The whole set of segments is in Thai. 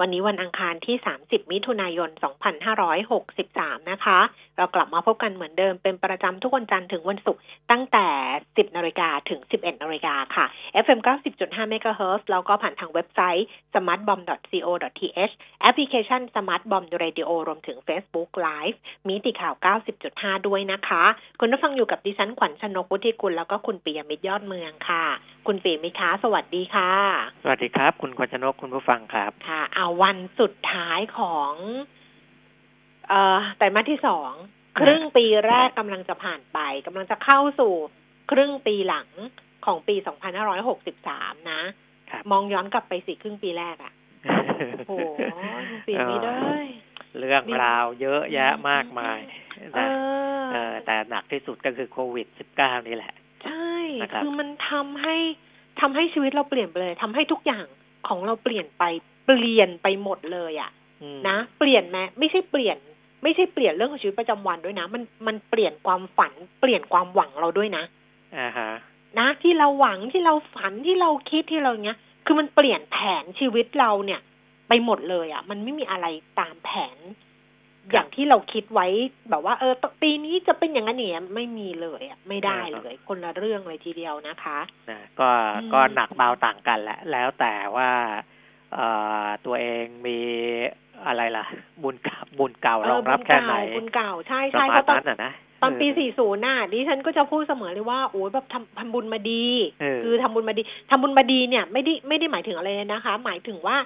วันนี้วันอังคารที่ 30 มิถุนายน 2563 นะคะ เรากลับมาพบกันเหมือนเดิมเป็นประจำทุกวันจันทร์ถึงวันศุกร์ตั้งแต่ 10 นาฬิกาถึง 11 นาฬิกาค่ะ FM 90.5 MHz แล้วก็ผ่านทางเว็บไซต์ smartbomb.co.th แอปพลิเคชัน Smart Bomb Radio รวมถึง Facebook Live มีติข่าว 90.5 ด้วยนะคะ คุณผู้ฟังอยู่กับดิฉันขวัญชนกวุฒิกุลแล้วก็คุณปิยมิตรยอดเมืองค่ะ คุณปิยมิตรคะสวัสดีค่ะ สวัสดีครับ คุณขวัญชนกคุณผู้ฟังครับค่ะเอาวันสุดท้ายของเอ่อไตรมาสที่สองครึ่งปีแรกกำลังจะผ่านไปกำลังจะเข้าสู่ครึ่งปีหลังของปี 2563 นะครับมองย้อนกลับไปสิครึ่งปีแรกอะโอ้โหคุณปิยมิตรเอ้ยเรื่องราวเยอะแยะมากมายเอนะอเออแต่หนักที่สุดก็คือโควิด -19 นี่แหละ ใช่นะครับคือมันทำให้ทำให้ชีวิตเราเปลี่ยนไปเลยทำให้ทุกอย่างของเราเปลี่ยนไป เปลี่ยนไปหมดเลยอะอืมนะเปลี่ยนไหมไม่ใช่เปลี่ยน ไม่ใช่เปลี่ยนเรื่องของชีวิตประจำวันด้วยนะ มันมันเปลี่ยนความฝัน เปลี่ยนความหวังเราด้วยนะอ่าฮะนะที่เราหวังที่เราฝันที่เราคิดที่เราเนี้ย คือมันเปลี่ยนแผนชีวิตเราเนี่ย ไปหมดเลยอะ่ะ มันไม่มีอะไรตามแผน อย่างที่เราคิดไว้แบบว่า เออปีนี้จะเป็นอย่างนั้นอย่างนี้ยไม่มีเลยอะ่ะไม่ได้เลย คนละเรื่องเลยทีเดียวนะคะนะก็อืมก็หนักเบาต่างกันแหละแล้วแต่ว่าเอ่อ ตัวเองมีอะไรล่ะ บุญเก่าบุญเก่ารองรับแค่ไหนเออบุญเก่าบุญเก่าใช่ประใช่มาเพณราะตอนนั้นอะนะตอนปีเ40 น่ะดิฉันก็จะพูดเสมอเลยว่าโอ้ยแบบทำทำบุญมาดีเออคือทำบุญมาดีทำบุญมาดีเนี่ย ไม่ได้ไม่ได้หมายถึงอะไรเลยนะคะ หมายถึงว่า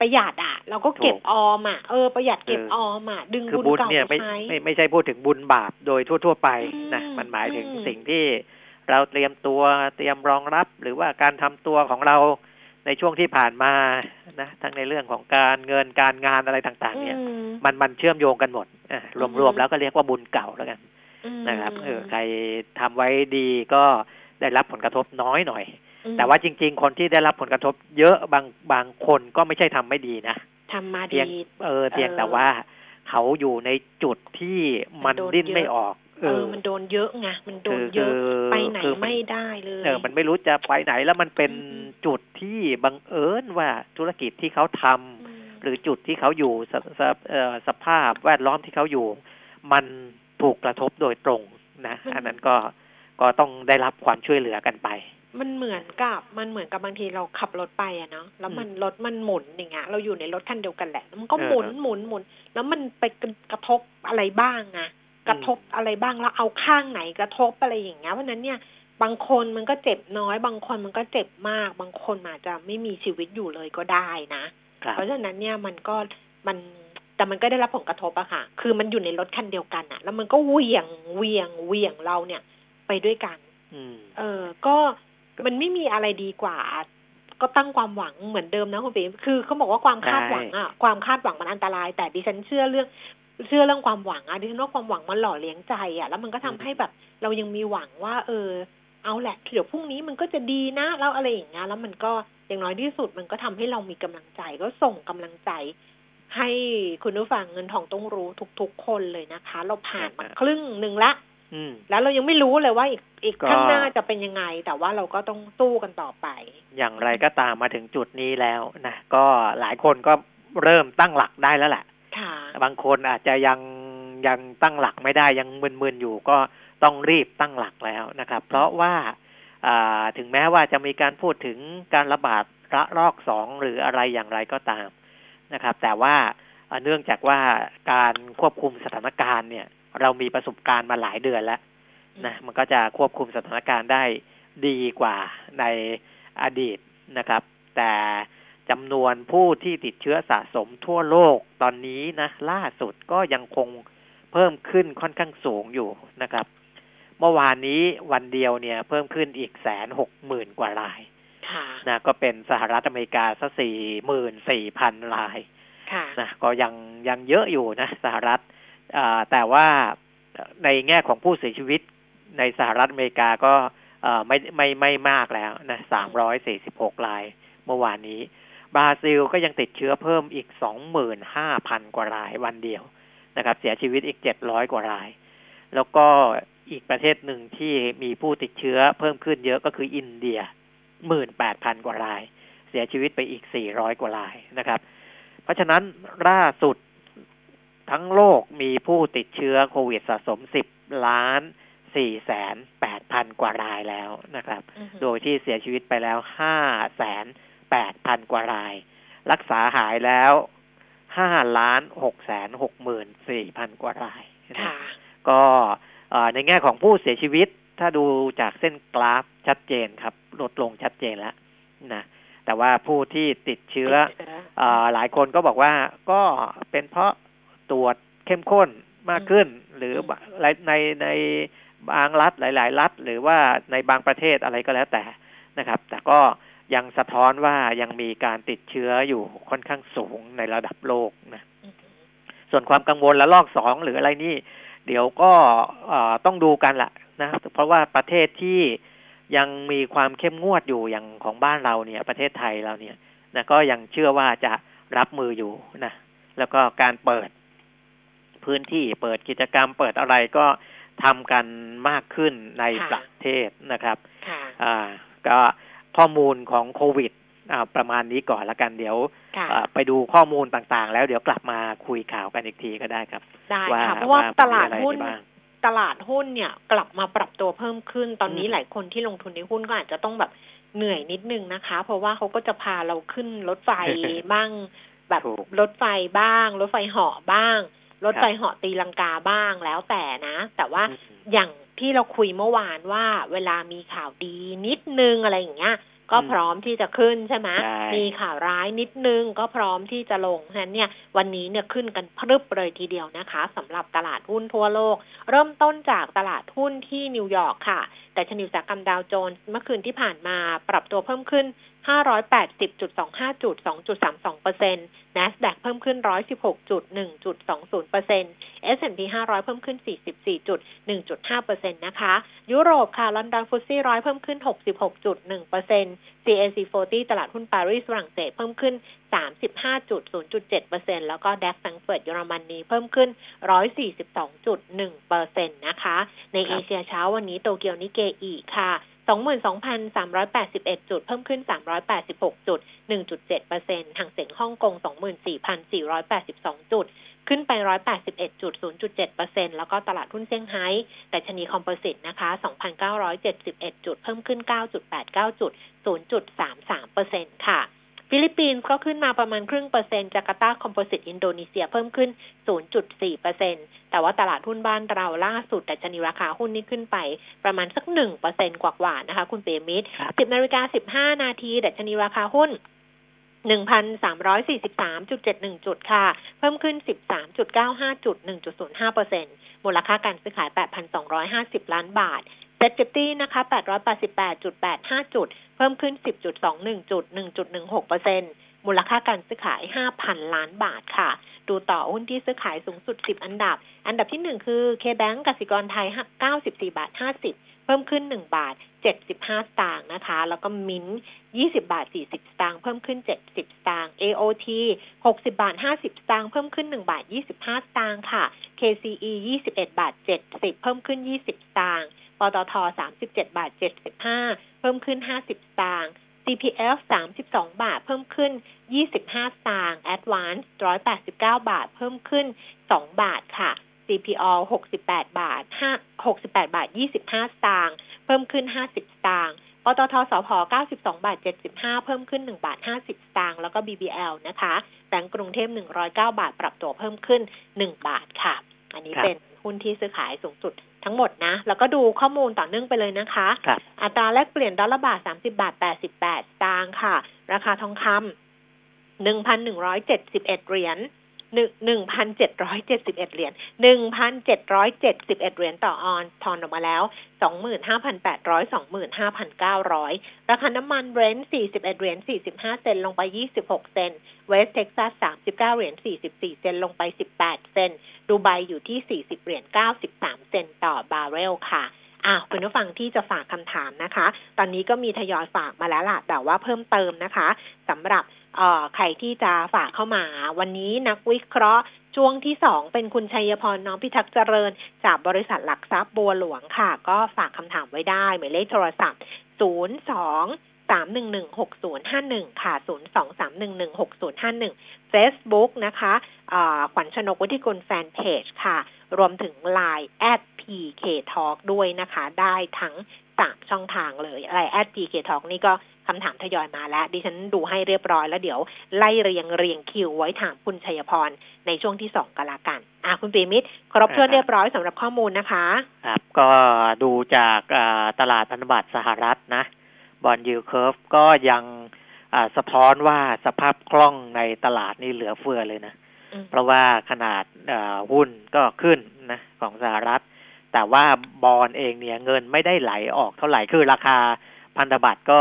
ประหยัดอะ เราก็เก็บถูกออมอะเออประหยัดเก็บเออออมอะดึงคือบุญบุญเก่าเนี่ยไปไม่ใช้ไม่ไม่ใช่พูดถึงบุญบาปโดยทั่ว ๆ ไปนะอืมมันหมายถึงอืมสิ่งที่เราเตรียมตัวเตรียมรองรับ หรือว่าการทำตัวของเรา ในช่วงที่ผ่านมานะทั้งในเรื่องของการเงินการงานอะไรต่าง ๆ เนี่ยอืมมันมันเชื่อมโยงกันหมดอะอืมรวมๆแล้วก็เรียกว่าบุญเก่าแล้วกันอืมนะครับเออใครทำไว้ดีก็ได้รับผลกระทบน้อยหน่อยอืมแต่ว่าจริง ๆ คนที่ได้รับผลกระทบ เยอะบางบางคนก็ไม่ใช่ทำไม่ดีนะทำมาเพียงดีเออเพียงเออแต่ว่าเขาอยู่ในจุดที่มันมันโดนดิ้นเยอะไม่ออก เออ มันโดนเยอะไงมันโดนคือเยอะคือไปไหนคือมันไม่ได้เลยเออมันไม่รู้จะไปไหนแล้วมันเป็นอืมจุดที่บังเอิญว่าธุรกิจที่เขาทำมหรือจุดที่เขาอยู่สสเอ่อสภาพแวดล้อมที่เขาอยู่ มันถูกกระทบโดยตรงนะมันอันนั้นก็ก็ต้องได้รับความช่วยเหลือกันไปมันเหมือนกับมันเหมือนกับบางทีเราขับรถไปอะเนาะแล้วมันรถมันหมุนอย่างเงี้ยเราอยู่ในรถคันเดียวกันแหละแล้วมันก็เออหมุนหมุนหมุน แล้วมันไปกระทบอะไรบ้างอะ กระทบอะไรบ้างแล้วเอาข้างไหนกระทบอะไรอย่างเงี้ยเพราะฉะนั้นเนี่ยบางคนมันก็เจ็บน้อย บางคนมันก็เจ็บมาก บางคนอาจจะไม่มีชีวิตอยู่เลยก็ได้นะครับเพราะฉะนั้นเนี่ยมันก็มันแต่มันก็ได้รับผลกระทบอะค่ะ คือมันอยู่ในรถคันเดียวกันอะแล้วมันก็เหวี่ยงเหวี่ยงเหวี่ยงเราเนี่ย ไปด้วยกันอืมเออ ก็มันไม่มีอะไรดีกว่า ก็ตั้งความหวังเหมือนเดิมนะคุณปีคือเขาบอกว่าความคาดหวังอะความคาดหวังมันอันตราย แต่ดิฉันเชื่อเรื่อง เชื่อเรื่องความหวังอะดิฉันว่าความหวังมันหล่อเลี้ยงใจอะแล้วมันก็ทำให้แบบ เรายังมีหวังว่า เออ เอาแหละเดี๋ยวพรุ่งนี้มันก็จะดีนะแล้วอะไรอย่างเงี้ยแล้วมันก็อย่างน้อยที่สุดมันก็ทำให้เรามีกำลังใจ ก็ส่งกำลังใจ ให้คุณผู้ฟังเงินทองต้องรู้ทุกๆคนเลยนะคะ เราผ่านมาครึ่งหนึ่งละอืมแล้วเรายังไม่รู้เลยว่าอีกอีกก็ข้างหน้าจะเป็นยังไง แต่ว่าเราก็ต้องสู้กันต่อไป อย่างไรก็ตามมาถึงจุดนี้แล้วนะก็หลายคนก็เริ่มตั้งหลักได้แล้วแหละค่ะ บางคนอาจจะยังยังตั้งหลักไม่ได้ยังมึนๆอยู่ก็ต้องรีบตั้งหลักแล้วนะครับ เพราะว่าอ่าถึงแม้ว่าจะมีการพูดถึงการระบาดระลอกสองหรืออะไรอย่างไรก็ตามนะครับ แต่ว่าอ่าเนื่องจากว่าการควบคุมสถานการณ์เนี่ย เรามีประสบการณ์มาหลายเดือนแล้วนะมันก็จะควบคุมสถานการณ์ได้ดีกว่าในอดีตนะครับ แต่ จำนวนผู้ที่ติดเชื้อสะสมทั่วโลกตอนนี้นะ ล่าสุดก็ยังคงเพิ่มขึ้นค่อนข้างสูงอยู่นะครับ เมื่อวานนี้วันเดียวเนี่ย เพิ่มขึ้นอีกแสนหกหมื่นกว่ารายค่ะนะก็เป็นสหรัฐอเมริกาซะสี่หมื่นสี่พันรายค่ะนะก็ยังยังเยอะอยู่นะ สหรัฐอ่าแต่ว่าในแง่ของผู้เสียชีวิตในสหรัฐอเมริกาก็เอ่อไม่ไม่ไม่มากแล้วนะสามร้อยสี่สิบหกรายเมื่อวานนี้ บราซิลก็ยังติดเชื้อเพิ่มอีกสองหมื่นห้าพันกว่ารายวันเดียวนะครับ เสียชีวิตอีกเจ็ดร้อยกว่าราย แล้วก็อีกประเทศหนึ่งที่มีผู้ติดเชื้อเพิ่มขึ้นเยอะก็คืออินเดียหมื่นแปดพันกว่าราย เสียชีวิตไปอีกสี่ร้อยกว่ารายนะครับ เพราะฉะนั้นล่าสุดทั้งโลกมีผู้ติดเชื้อโควิดสะสมสิบล้านสี่แสนแปดพันกว่ารายแล้วนะครับอือฮึโดยที่เสียชีวิตไปแล้วห้าแสน แปดพันกว่าราย รักษาหายแล้วห้าล้านหกแสนหกหมื่นสี่พันกว่ารายนะค่ะก็เอ่อในแง่ของผู้เสียชีวิต ถ้าดูจากเส้นกราฟชัดเจนครับ ลดลงชัดเจนแล้วนะแต่ว่าผู้ที่ติดเชื้อเอ่อหลายคนก็บอกว่าก็เป็นเพราะตรวจเข้มข้นมากขึ้น หรือในในในบางรัฐหลาย ๆ รัฐ หรือว่าในบางประเทศอะไรก็แล้วแต่นะครับ แต่ก็ ยังสะท้อนว่ายังมีการติดเชื้ออยู่ค่อนข้างสูงในระดับโลกนะอือฮึส่วนความกังวลและลอกสองหรืออะไรนี่ เดี๋ยวก็เอ่อต้องดูกันละนะ เพราะว่าประเทศที่ยังมีความเข้มงวดอยู่อย่างของบ้านเราเนี่ย ประเทศไทยเราเนี่ยนะก็ยังเชื่อว่าจะรับมืออยู่นะแล้วก็การเปิดพื้นที่เปิดกิจกรรมเปิดอะไรก็ทำกันมากขึ้นในค่ะประเทศนะครับค่ะอ่า ก็ ข้อมูลของโควิดอ่าประมาณนี้ก่อนละกันเดี๋ยวค่ะอ่าไปดูข้อมูลต่างๆ แล้วเดี๋ยวกลับมาคุยข่าวกันอีกทีก็ได้ครับได้ว่าค่ะเพราะว่าตลาดมีอะไรหุ้นได้บ้างตลาดหุ้นเนี่ยกลับมาปรับตัวเพิ่มขึ้นตอนนี้อืมหลายคนที่ลงทุนในหุ้นก็อาจจะต้องแบบเหนื่อยนิดนึงนะคะ เพราะว่าเขาก็จะพาเราขึ้นรถไฟบ้าง แบบถูกรถไฟบ้าง รถไฟเหาะบ้าง รถไฟครับเหาะตีลังกาบ้างแล้วแต่นะ แต่ว่าอืมอย่าง ที่เราคุยเมื่อวานว่าเวลามีข่าวดีนิดนึงอะไรอย่างเงี้ย ก็อืมพร้อมที่จะขึ้นใช่ไหมใช่มีข่าวร้ายนิดนึงก็พร้อมที่จะลงฉะนั้นเนี่ย วันนี้เนี่ยขึ้นกันพรึบเลยทีเดียวนะคะสำหรับตลาดหุ้นทั่วโลก เริ่มต้นจากตลาดหุ้นที่นิวยอร์กค่ะ แต่ชนิวอุตสาหกรรมดาวโจนส์เมื่อคืนที่ผ่านมาปรับตัวเพิ่มขึ้น 580.25 จุด 2.32เปอร์เซ็นต์ NASDAQ เพิ่มขึ้น 116.1.20เปอร์เซ็นต์ S&P 500 เพิ่มขึ้น 44.1.5เปอร์เซ็นต์นะคะ ยุโรปค่ะ ลอนดอน FTSE ร้อยเพิ่มขึ้น 66.1เปอร์เซ็นต์ CAC 40 ตลาดหุ้นปารีสฝรั่งเศสเพิ่มขึ้น 35.0.7เปอร์เซ็นต์แล้วก็ DAX แฟรงเฟิร์ตเยอรมนีเพิ่มขึ้น 142.1เปอร์เซ็นต์นะคะ ในเอเชียเช้าวันนี้โตเกียวนิกเกอิค่ะ 22,381 จุด เพิ่มขึ้น 386 จุด 1.7%ฮั่งเส็งฮ่องกง 24,482 จุด ขึ้นไป 181จุด0.7%แล้วก็ตลาดหุ้นเซี่ยงไฮ้ดัชนี composite นะคะ 2,971 จุด เพิ่มขึ้น 9.89 จุด 0.33%ค่ะ ฟิลิปปินส์ก็ขึ้นมาประมาณครึ่งเปอร์เซ็นต์จาการ์ตา composite อินโดนีเซียเพิ่มขึ้น 0.4เปอร์เซ็นต์แต่ว่าตลาดหุ้นบ้านเราล่าสุดดัชนีราคาหุ้นนี่ขึ้นไปประมาณสัก1เปอร์เซ็นต์กว่าๆนะคะ คุณเปรมิตรครับ10นาฬิกา15นาทีดัชนีราคาหุ้น1,343.71จุดค่ะ เพิ่มขึ้น13.95จุด1.05เปอร์เซ็นต์มูลค่าการซื้อขาย8,250ล้านบาท SET fifty นะคะ888.85จุด เพิ่มขึ้น10.21จุด1.16เปอร์เซ็นต์มูลค่าการซื้อขาย5,000ล้านบาทค่ะ ดูต่อหุ้นที่ซื้อขายสูงสุด10อันดับ อันดับที่1คือ KBank กสิกรไทย94บาท50เพิ่มขึ้น1บาท75สตางค์นะคะ แล้วก็มิ้น20บาท40สตางค์เพิ่มขึ้น70สตางค์ AOT 60บาท50สตางค์เพิ่มขึ้น1บาท25สตางค์ค่ะ KCE 21บาท70เพิ่มขึ้น20สตางค์ ตท37 บาท 75 เพิ่มขึ้น 50 สตางค์ CPF 32 บาท เพิ่มขึ้น 25 สตางค์ Advance 189 บาท เพิ่มขึ้น 2 บาทค่ะ CPO 68 บาท5 68 บาท 25 สตางค์ เพิ่มขึ้น 50 สตางค์ปตทสพ92 บาท 75 เพิ่มขึ้น 1 บาท 50 สตางค์ แล้วก็ BBL นะคะแบงก์กรุงเทพ 109 บาท ปรับตัวเพิ่มขึ้น 1 บาทค่ะ อันนี้ครับเป็นหุ้นที่ซื้อขายสูงสุด ทั้งหมดนะ แล้วก็ดูข้อมูลต่อเนื่องไปเลยนะคะครับอัตราแลกเปลี่ยนดอลลาร์บาท30บาท88สตางค์ค่ะ ราคาทองคำ1,171เหรียญ หนึ่งหนึ่งพันเจ็ดร้อยเจ็ดสิบเอ็ดเหรียญหนึ่งพันเจ็ดร้อยเจ็ดสิบเอ็ดเหรียญต่อออนซ์ ทองออกมาแล้วสองหมื่นห้าพันแปดร้อยสองหมื่นห้าพันเก้าร้อยราคาน้ำมันเบรนท์สี่สิบเอ็ดเหรียญสี่สิบห้าเซนต์ลงไปยี่สิบหกเซนต์เวสต์เท็กซัสสามสิบเก้าเหรียญสี่สิบสี่เซนต์ลงไปสิบแปดเซนต์ดูไบอยู่ที่สี่สิบเหรียญเก้าสิบสามเซนต์ต่อบาร์เรลค่ะ อ่าคุณผู้ฟังที่จะฝากคำถามนะคะ ตอนนี้ก็มีทยอยฝากมาแล้วล่ะ แต่ว่าเพิ่มเติมนะคะสำหรับเอ่อใครที่จะฝากเข้ามา วันนี้นักวิเคราะห์ช่วงที่สองเป็นคุณชัยพรน้องพิทักษ์เจริญ จากบริษัทหลักทรัพย์บัวหลวงค่ะ ก็ฝากคำถามไว้ได้ หมายเลขโทรศัพท์ 0 2 3 1 1 6 0 5 1ค่ะ0 2 3 1 1 6 0 5 1 Facebook นะคะขวัญชนกวิทิกุลแฟนเพจค่ะ รวมถึง Line at PK Talk ด้วยนะคะ ได้ทั้งสามช่องทางเลยอะไร at PK Talk นี่ก็คำถามทยอยมาแล้ว ดิฉันดูให้เรียบร้อยแล้วเดี๋ยวไล่เรียงเรียงคิวไว้ถามคุณชัยพร ในช่วงที่สองกันละกัน อะคุณปีมิตรครบถ้วนเรียบร้อยสำหรับข้อมูลนะคะ ครับ ก็ดูจากตลาดพันธบัตรสหรัฐนะ bond yield curve ก็ยังสะท้อนว่าสภาพคล่องในตลาดนี่เหลือเฟือเลยนะ เพราะว่าขนาดหุ้นก็ขึ้นนะของสหรัฐ แต่ว่าบอลเองเนี่ยเงินไม่ได้ไหลออกเท่าไหร่ คือราคาพันธบัตรก็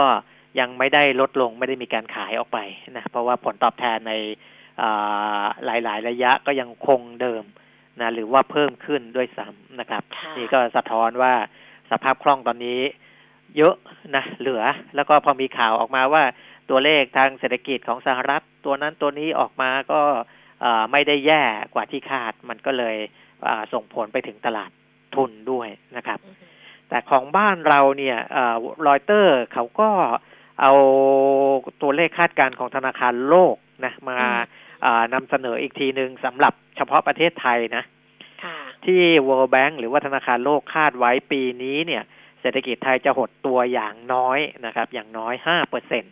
ยังไม่ได้ลดลงไม่ได้มีการขายออกไปนะเพราะว่าผลตอบแทนในหลายๆ ระยะก็ยังคงเดิมนะหรือว่าเพิ่มขึ้นด้วยซ้ำนะครับ นี่ก็สะท้อนว่าสภาพคล่องตอนนี้ เยอะนะเหลือ แล้วก็พอมีข่าวออกมาว่าตัวเลขทางเศรษฐกิจของสหรัฐ ตัวนั้นตัวนี้ออกมาก็ไม่ได้แย่กว่าที่คาด มันก็เลยส่งผลไปถึงตลาดทุนด้วยนะครับ แต่ของบ้านเราเนี่ยรอยเตอร์เขาก็เอาตัวเลขคาดการณ์ของธนาคารโลกนะมานำเสนออีกทีหนึ่งสำหรับเฉพาะประเทศไทยนะที่ World Bank หรือว่าธนาคารโลกคาดไว้ปีนี้เนี่ย เศรษฐกิจไทยจะหดตัวอย่างน้อยนะครับ อย่างน้อยห้าเปอร์เซ็นต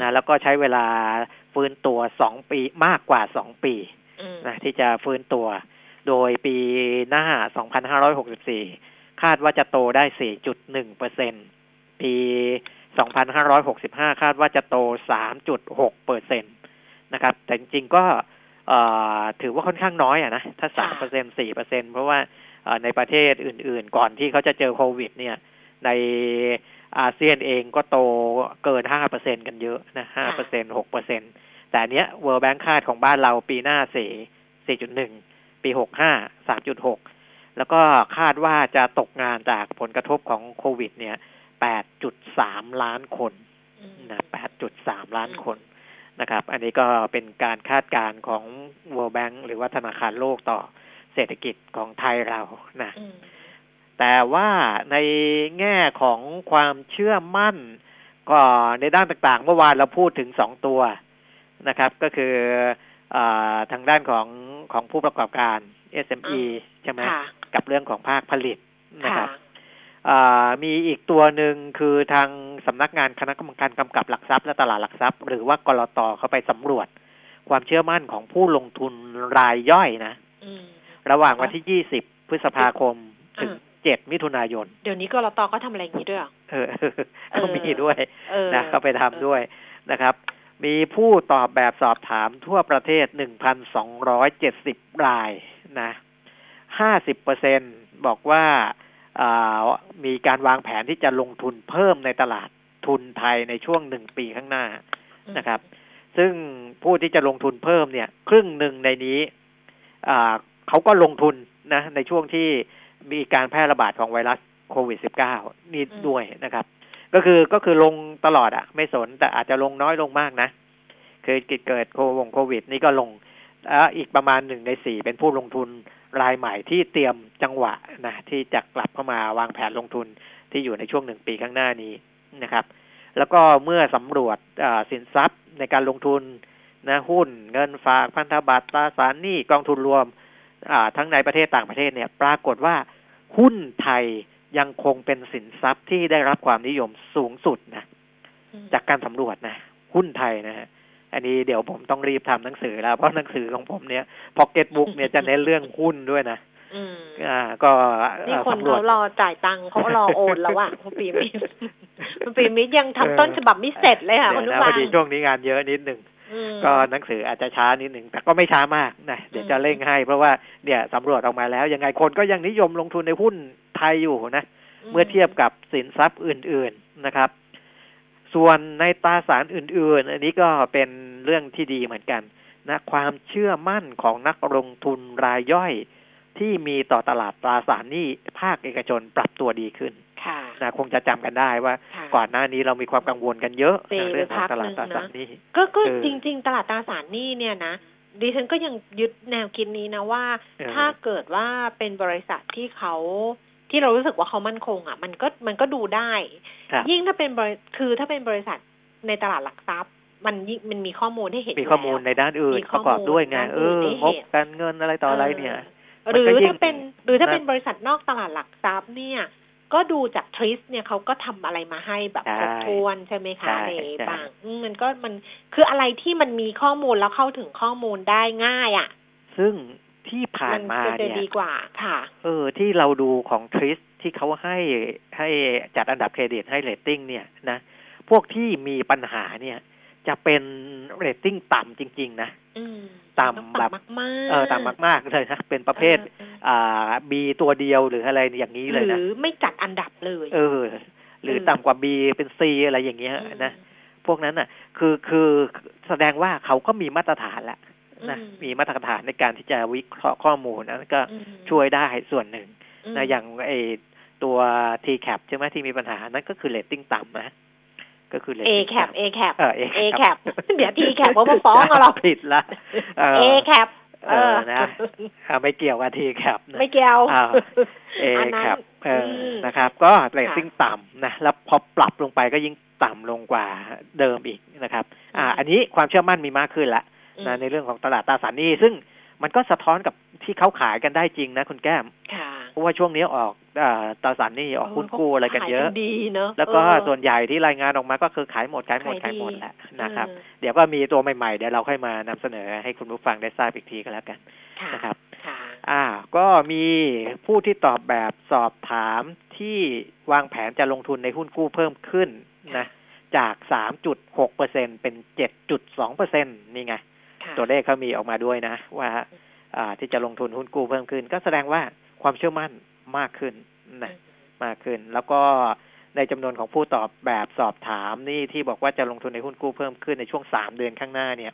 นะแล้วก็ใช้เวลาฟื้นตัวสองปีมากกว่าสองปีนะที่จะฟื้นตัว โดยปีหน้าสองพันห้าร้อยหกสิบสี่คาดว่าจะโตได้สี่จุดหนึ่งเปอร์เซ็นปี 2,565 คาดว่าจะโต 3.6เปอร์เซ็นตนะครับ แต่จริงๆก็ถือว่าค่อนข้างน้อยอะนะ ถ้า 3 เปอร์เซ็น4เปอร์เซ็นเพราะว่า ในประเทศอื่น ๆ ก่อนที่เขาจะเจอโควิด เนี่ย ในอาเซียนเองก็โตเกิน5เปอร์เซ็นกันเยอะนะ5เปอร์เซ็น6เปอร์เซ็นแต่เนี้ย World Bank คาดของบ้านเราปีหน้า4 4.1ปี65 3.6แล้วก็คาดว่าจะตกงานจากผลกระทบของโควิด เนี่ย8.3ล้านคนนะ8.3ล้านคนนะครับ อันนี้ก็เป็นการคาดการณ์ของ World Bank หรือว่าธนาคารโลกต่อ เศรษฐกิจของไทยเรานะแต่ว่าในแง่ของความเชื่อมั่น ก็ในด้านต่างๆ เมื่อวานเราพูดถึงสองตัวนะครับ ก็คืออทางด้านของของผู้ประกอบการ SME ใช่ไหมกับเรื่องของภาคผลิตนะครับมีอีกตัวหนึ่งคือทางสำนักงานคณะกรรมการกำกับหลักทรัพย์และตลาดหลักทรัพย์ หรือว่ากรตเขาไปสำรวจ ความเชื่อมั่นของผู้ลงทุนรายย่อยนะ ระหว่างวันที่ยี่สิบพฤษภาคมถึงเจ็ดมิถุนายน เดี๋ยวนี้กรตก็ทำอะไรอย่างนี้ด้วยเออก็มีด้วยนะเขาไปทำด้วยนะครับ มีผู้ตอบแบบสอบถามทั่วประเทศหนึ่งพันสองร้อยเจ็ดสิบรายนะห้าสิบเปอร์เซ็นบอกว่ามีการวางแผนที่จะลงทุนเพิ่มในตลาดทุนไทยในช่วงหนึ่งปีข้างหน้านะครับ ซึ่งผู้ที่จะลงทุนเพิ่มเนี่ย ครึ่งหนึ่งในนี้ เขาก็ลงทุนนะในช่วงที่มีการแพร่ระบาดของไวรัสโควิด -19 นี่ด้วยนะครับ ก็คือก็คือลงตลอดอะ่ะ ไม่สนแต่อาจจะลงน้อยลงมากนะคือเกิดโควงวิด นี่ก็ลงอีกประมาณหนึ่งในสี่เป็นผู้ลงทุนรายใหม่ที่เตรียมจังหวะนะที่จะกลับเข้ามาวางแผนลงทุนที่อยู่ในช่วงหนึ่งปีข้างหน้านี้นะครับ แล้วก็เมื่อสำรวจสินทรัพย์ในการลงทุนนะหุ้นเงินฝากพันธบัตรตราสารหนี้กองทุนรวม ทั้งในประเทศต่างประเทศเนี่ยปรากฏว่าหุ้นไทยยังคงเป็นสินทรัพย์ที่ได้รับความนิยมสูงสุดนะจากการสำรวจนะ หุ้นไทยนะฮะอันนี้เดี๋ยวผมต้องรีบทำหนังสือแล้ว เพราะหนังสือของผมเนี่ยพ็อกเก็ตบุ๊กเนี่ยจะเน้นเรื่องหุ้นด้วยนะอ่า ก็นี่คนเขารอจ่ายตังค์เขารอโอนแล้วอะคุณปีมิตคุณปีมิตยังทำต้นฉบับไม่เสร็จเลยค่ะคุณผู้ฟังพอดีช่วงนี้งานเยอะนิดหนึ่งอืม ก็หนังสืออาจจะช้านิดหนึ่งแต่ก็ไม่ช้ามากนะเดี๋ยวจะเร่งให้ เพราะว่าเนี่ยสำรวจออกมาแล้ว ยังไงคนก็ยังนิยมลงทุนในหุ้นไทยอยู่นะ เมื่อเทียบกับสินทรัพย์อื่น ๆนะครับ ส่วนในตราสารอื่น ๆ อันนี้ก็เป็นเรื่องที่ดีเหมือนกันนะความเชื่อมั่นของนักลงทุนรายย่อยที่มีต่อตลาดตราสารหนี้ภาคเอกชนปรับตัวดีขึ้น ค่ะนะคงจะจำกันได้ว่าค่ะก่อนหน้านี้เรามีความกังวลกันเยอะเปในเรื่องของตลาดไปตพัรากหนึ่งนะสารหนี้ก็ก็เออจริง ๆ ตลาดตราสารหนี้เนี่ยนะดิฉันก็ยังยึดแนวคิดนี้นะว่าเออถ้าเกิดว่าเป็นบริษัทที่เขาที่เรารู้สึกว่าเขามั่นคง อะ มันก็มันก็ดูได้ครับยิ่งถ้าเป็นบริคือถ้าเป็นบริษัทในตลาดหลักทรัพย์ มันยิ่งมันมีข้อมูลให้เห็นมียู่ข้อมูลแล้วในด้านอื่นมีข้ปอมูลระกอบด้วยไงด้านเออื่นอให้งบเห็นการเงินอะไรต่ออะไรเนี่ย หรือมันก็ยิ่งถ้าเป็นหรือถ้านะเป็นบริษัทนอกตลาดหลักทรัพย์เนี่ย ก็ดูจากทริสเนี่ยเขาก็ทำอะไรมาให้แบบใช่ครบถ้วนใช่ไหมคะใช่ในใช่บางอืมมันก็มันคืออะไรที่มันมีข้อมูลแล้วเข้าถึงข้อมูลได้ง่ายอะ ซึ่งที่ผ่านมาก็จะเนี่ยดีกว่าค่ะ เออ ที่เราดูของทริสที่เขาให้ให้จัดอันดับเครดิตให้เรตติ้งเนี่ยนะ พวกที่มีปัญหาเนี่ย จะเป็นเรตติ้งต่ำจริง ๆ นะอืมต่ำต้องแบบต่ำมากๆเออต่ำมากๆเลยนะเป็นประเภทเอออ่า B ตัวเดียวหรืออะไรอย่างนี้เลยนะไม่จัดอันดับเลย เออ หรือต่ำกว่า B เป็น C อะไรอย่างเงี้ยนะพวกนั้นน่ะ คือคือแสดงว่าเขาก็มีมาตรฐานแล้วนะอืมมีมาตรฐานในการที่จะวิเคราะห์ข้อมูลนั้นก็อืมช่วยได้ส่วนหนึ่งมนะอย่างไอตัว T cap ใช่ไหมที่มีปัญหานั่นก็คือเรตติ้งต่ำนะ ก็คือ A rating cap ต่ำ A cap เออ A A cap cap เดี๋ยว T cap เขามาฟ้องเอาหรอกผิดละเออ A cap เออนะอ่าไม่เกี่ยวกับ T cap นะไม่เกี่ยวอ่า A อันนั้น cap เอออมนะครับ ก็เรตติ้งต่ำนะแล้วพอปรับลงไปก็ยิ่งต่ำลงกว่าเดิมอีกนะครับ อ่า อันนี้ความเชื่อมั่นมีมากขึ้นละนะในเรื่องของตลาดตราสารหนี้ซึ่งมันก็สะท้อนกับที่เขาขายกันได้จริงนะคุณแก้ม ค่ะ เพราะว่าช่วงนี้ออกอาตราสารหนี้ออกหุ้นกู้อะไรกันเยอะขายดีเนอะแล้วก็เออส่วนใหญ่ที่รายงานออกมาก็คือขายหมดขายหมดขายหมดดีแหละนะครับเออเดี๋ยวก็มีตัวใหม่ๆเดี๋ยวเราค่อยมานำเสนอให้คุณผู้ฟังได้ทราบอีกทีก็แล้วกันค่ะนะครับค่ะอ่า ก็มีผู้ที่ตอบแบบสอบถามที่วางแผนจะลงทุนในหุ้นกู้เพิ่มขึ้นนะจาก 3.6เปอร์เซ็นเป็น 7.2เปอร์เซ็นนี่ไงค่ะตัวเลขเขามีออกมาด้วยนะ ว่า อ่าที่จะลงทุนหุ้นกู้เพิ่มขึ้น ก็แสดงว่า ความเชื่อมั่นมากขึ้นนะมากขึ้น แล้วก็ในจำนวนของผู้ตอบแบบสอบถามนี่ที่บอกว่าจะลงทุนในหุ้นกู้เพิ่มขึ้นในช่วงสามเดือนข้างหน้าเนี่ย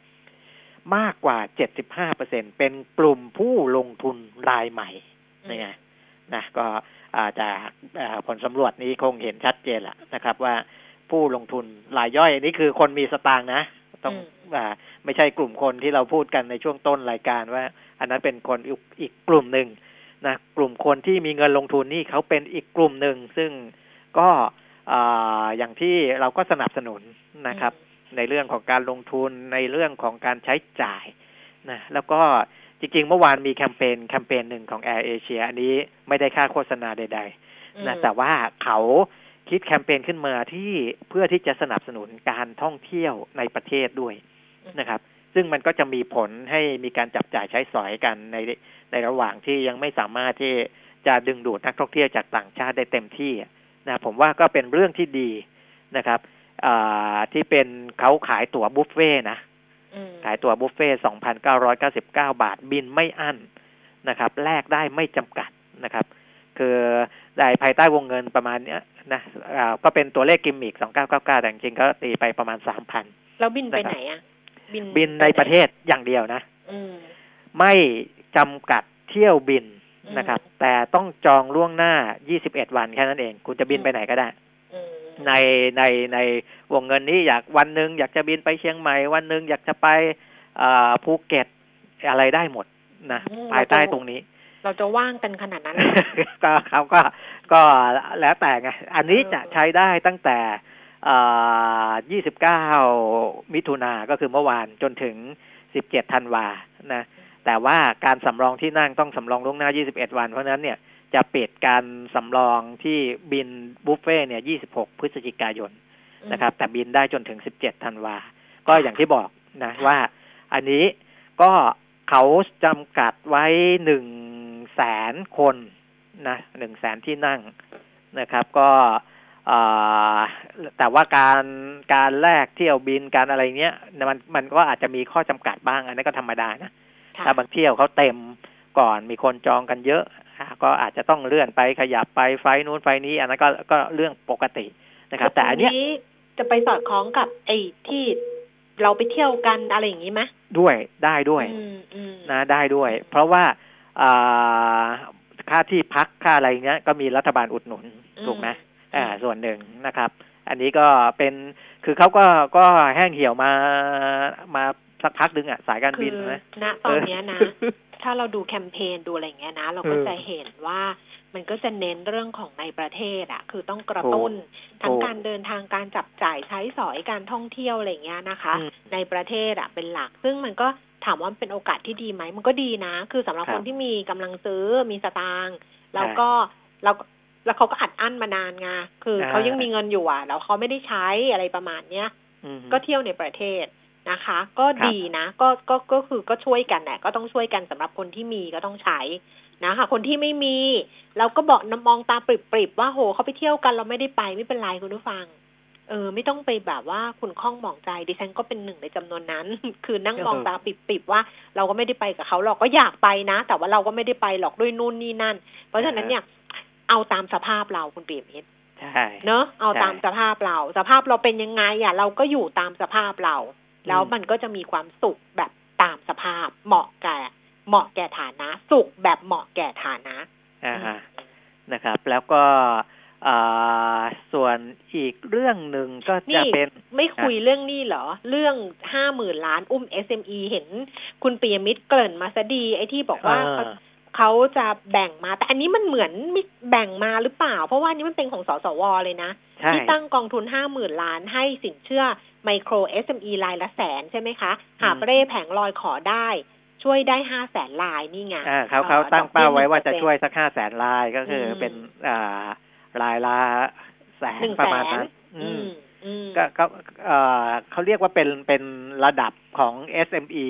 มากกว่าเจ็ดสิบห้าเปอร์เซ็นเป็นกลุ่มผู้ลงทุนรายใหม่นี่ไงนะก็อาจากอ่าผลสำรวจนี้คงเห็นชัดเจนแหละนะครับ ว่าผู้ลงทุนรายย่อยอันนี้คือคนมีสตางค์นะ ต้องอืมอ่าไม่ใช่กลุ่มคนที่เราพูดกันในช่วงต้นรายการว่า อันนั้นเป็นคนอีกอีกกลุ่มหนึ่ง นะกลุ่มคนที่มีเงินลงทุนนี่เขาเป็นอีกกลุ่มหนึ่งซึ่งก็อ่าอย่างที่เราก็สนับสนุนนะครับ ในเรื่องของการลงทุนในเรื่องของการใช้จ่ายนะแล้วก็จริงๆ เมื่อวานมีแคมเปญแคมเปญหนึ่งของ Air Asia อันนี้ไม่ได้ค่าโฆษณาใดอืมๆนะแต่ว่าเขาคิดแคมเปญขึ้นมาที่เพื่อที่จะสนับสนุนการท่องเที่ยวในประเทศด้วยนะครับ ซึ่งมันก็จะมีผลให้มีการจับจ่ายใช้สอยกันในในระหว่างที่ยังไม่สามารถที่จะดึงดูดนักท่องเที่ยวจากต่างชาติได้เต็มที่นะผมว่าก็เป็นเรื่องที่ดีนะครับอ่าที่เป็นเขาขายตั๋วบุฟเฟ่ต์นะอืมขายตั๋วบุฟเฟ่สองพันเก้าร้อยเก้าสิบเก้าบาทบินไม่อั้นนะครับแลกได้ไม่จำกัดนะครับ คือได้ภายใต้วงเงินประมาณเนี้ยนะอ่าก็เป็นตัวเลขกิมมิกสองเก้าเก้าเก้าแต่จริงๆก็ตีไปประมาณสามพันแล้วบินไปนะครับไหนอะ บินบินในประเทศอย่างเดียวนะอืมไม่จำกัดเที่ยวบินนะครับอืมแต่ต้องจองล่วงหน้า 21 วันแค่นั้นเอง คุณจะบินไปไหนก็ได้อืมในในในวงเงินนี้อยากวันหนึ่งอยากจะบินไปเชียงใหม่ วันหนึ่งอยากจะไปอ่าภูเก็ตอะไรได้หมดนะอืมภายใต้ตรงนี้ เราจะว่างกันขนาดนั้นเลยก็เขาก็ก็แล้วแต่ไงอันนี้จะใช้ได้ตั้งแต่อ่า 29 มิถุนาก็คือเมื่อวานจนถึง 17 ธันวานะแต่ว่าการสำรองที่นั่งต้องสำรองล่วงหน้า 21 วัน เพราะฉะนั้นเนี่ยจะปิดการสำรองที่บินบุฟเฟ่ต์เนี่ย 26 พฤศจิกายนนะครับ แต่บินได้จนถึง 17 ธันวา ก็อย่างที่บอกนะว่าอันนี้ก็เขาจำกัดไว้หนึ่งแสนคนนะหนึ่งแสนที่นั่งนะครับ ก็อ่า แต่ว่าการการแลกเที่ยวบินการอะไรเนี้ยมันมันก็อาจจะมีข้อจำกัดบ้างอันนี้ก็ธรรมดานะค่ะถ้าบางเที่ยวเขาเต็มก่อนมีคนจองกันเยอะอ่าก็อาจจะต้องเลื่อนไปขยับไปไฟล์นู้นไฟล์นี้ อันนั้นก็ก็เรื่องปกตินะครับ แต่อันเนี้ยจะไปสอดคล้องกับไอ้ที่เราไปเที่ยวกันอะไรอย่างนี้ไหมด้วยได้ด้วยอืมอืมนะได้ด้วย เพราะว่าอ่าค่าที่พักค่าอะไรเงี้ยก็มีรัฐบาลอุดหนุนถูกไหม อ่าส่วนหนึ่งนะครับ อันนี้ก็เป็นคือเขาก็ก็แห้งเหี่ยวมามาสักพักหนึ่งอะสายการคืบินอนะณตอนเนี้ยนะเออถ้าเราดูแคมเปญดูอะไรอย่างเงี้ยนะ เราก็เออจะเห็นว่ามันก็จะเน้นเรื่องของในประเทศอะ คือต้องกระตุ้นทั้งถูกการเดินทางการจับจ่ายใช้สอยการท่องเที่ยวอะไรอย่างเงี้ยนะคะอืมในประเทศอะเป็นหลัก ซึ่งมันก็ถามว่ามันเป็นโอกาสที่ดีไหมมันก็ดีนะ คือสำหรับครับคนที่มีกำลังซื้อมีสตางค์แล้วก็เรา แล้วเขาก็อัดอั้นมานานไงคือเขายังมีเงินอยู่อะ แล้วเขาไม่ได้ใช้อะไรประมาณเนี้ยอืมก็เที่ยวในประเทศนะคะ ก็ครับดีนะ ก็ก็ก็คือก็ช่วยกันแหละก็ต้องช่วยกันสำหรับคนที่มีก็ต้องใช้นะคะคนที่ไม่มีเราก็บอกน้ำมองตาปริบๆว่าโหเขาไปเที่ยวกันเราไม่ได้ไปไม่เป็นไรคุณผู้ฟัง เออ ไม่ต้องไปแบบว่าคุณข้องหมองใจดิฉันก็เป็นหนึ่งในจำนวนนั้น คือนั่งมองตาปริบๆว่า เราก็ไม่ได้ไปกับเขาหรอกก็อยากไปนะ แต่ว่าเราก็ไม่ได้ไปหรอกด้วยนู่นนี่นั่น เพราะฉะนั้นเนี่ย เอาตามสภาพเราคุณเปียมิตรใช่เนอะเอาใช่ตามสภาพเรา สภาพเราเป็นยังไงอะ เราก็อยู่ตามสภาพเรา แล้วอืมมันก็จะมีความสุขแบบตามสภาพ เหมาะแก่ เหมาะแก่ฐานะ สุขแบบเหมาะแก่ฐานะอ่าฮะนะครับ แล้วก็อ่าส่วนอีกเรื่องหนึ่งก็จะนี่เป็นไม่คุยเรื่องนี้เหรอ เรื่องห้าหมื่นล้านอุ้ม SME เห็น คุณปียมิตรเกริ่นมาซะดีไอ้ที่บอกว่าอ่า เขาจะแบ่งมา แต่อันนี้มันเหมือนไม่แบ่งมาหรือเปล่า เพราะว่าอันนี้มันเป็นของสสวเลยนะใช่ที่ตั้งกองทุนห้าหมื่นล้านให้สินเชื่อไมโคร SME รายละแสนใช่ไหมคะ หาบเร่แผงลอยขอได้ ช่วยได้ห้าแสนลายนี่ไงอ่าเขาอ่อเขาตั้งเป้าไว้ว่าจะดอกเบี้ช่วยสักห้าแสนลายก็คืออมเป็นอ่าลายละแสนหนึ่งประมาณแสนนั้นอือืมมอืมก็ก็เอ่อเขาเรียกว่าเป็นเป็นระดับของ SME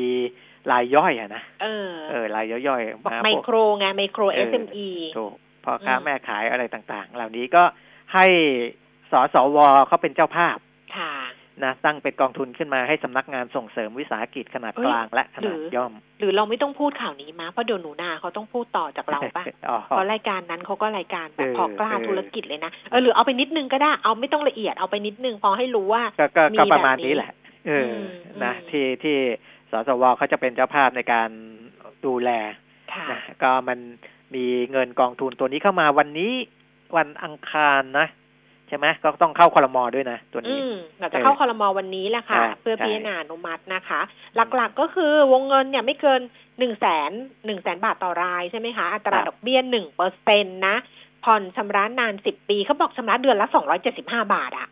รายย่อยอะนะเออเออรายย่อยๆบอกมาไมพวกโครไงไมโครเออ SME ถูกพ่อค้าอืมแม่ขายอะไรต่างๆ เหล่านี้ก็ให้สสวเขาเป็นเจ้าภาพค่ะนะตั้งเป็นกองทุนขึ้นมาให้สำนักงานส่งเสริมวิสาหกิจขนาดเอ้ยกลางและขนาดหรือย่อม หรือเราไม่ต้องพูดข่าวนี้มาเพราะเดี๋ยวหนูนาเขาต้องพูดต่อจากเราปะอ๋อเพราะรายการนั้นเขาก็รายการแบบเออพอกล้าเออธุรกิจเลยนะเออหรือเอาไปนิดนึงก็ได้เอาไม่ต้องละเอียดเอาไปนิดนึงพอให้รู้ว่าก็ก็มีก็ประมาณแบบนี้นี้แหละ เอออมนะอืมที่ที่ สสวเขาจะเป็นเจ้าภาพในการดูแลค่ะนะก็มันมีเงินกองทุนตัวนี้เข้ามาวันนี้วันอังคารนะใช่ไหมก็ต้องเข้าคอรมอด้วยนะตัวอืนี้มเราจะเข้าคอรมอวันนี้แหละค่ะใช่เพื่อใช่พิจารณาอนุมัตินะคะ หลักๆก็คือวงเงินเนี่ยไม่เกินหนึ่งแสนหนึ่งแสนบาทต่อรายใช่ไหมคะ อัตราดอกเบี้ยหนึ่งเปอร์เซ็นตนะ ผ่อนชำระนานสิบปีเขาบอกชำระเดือนละสองร้อยเจ็ดสิบห้าบาทอะม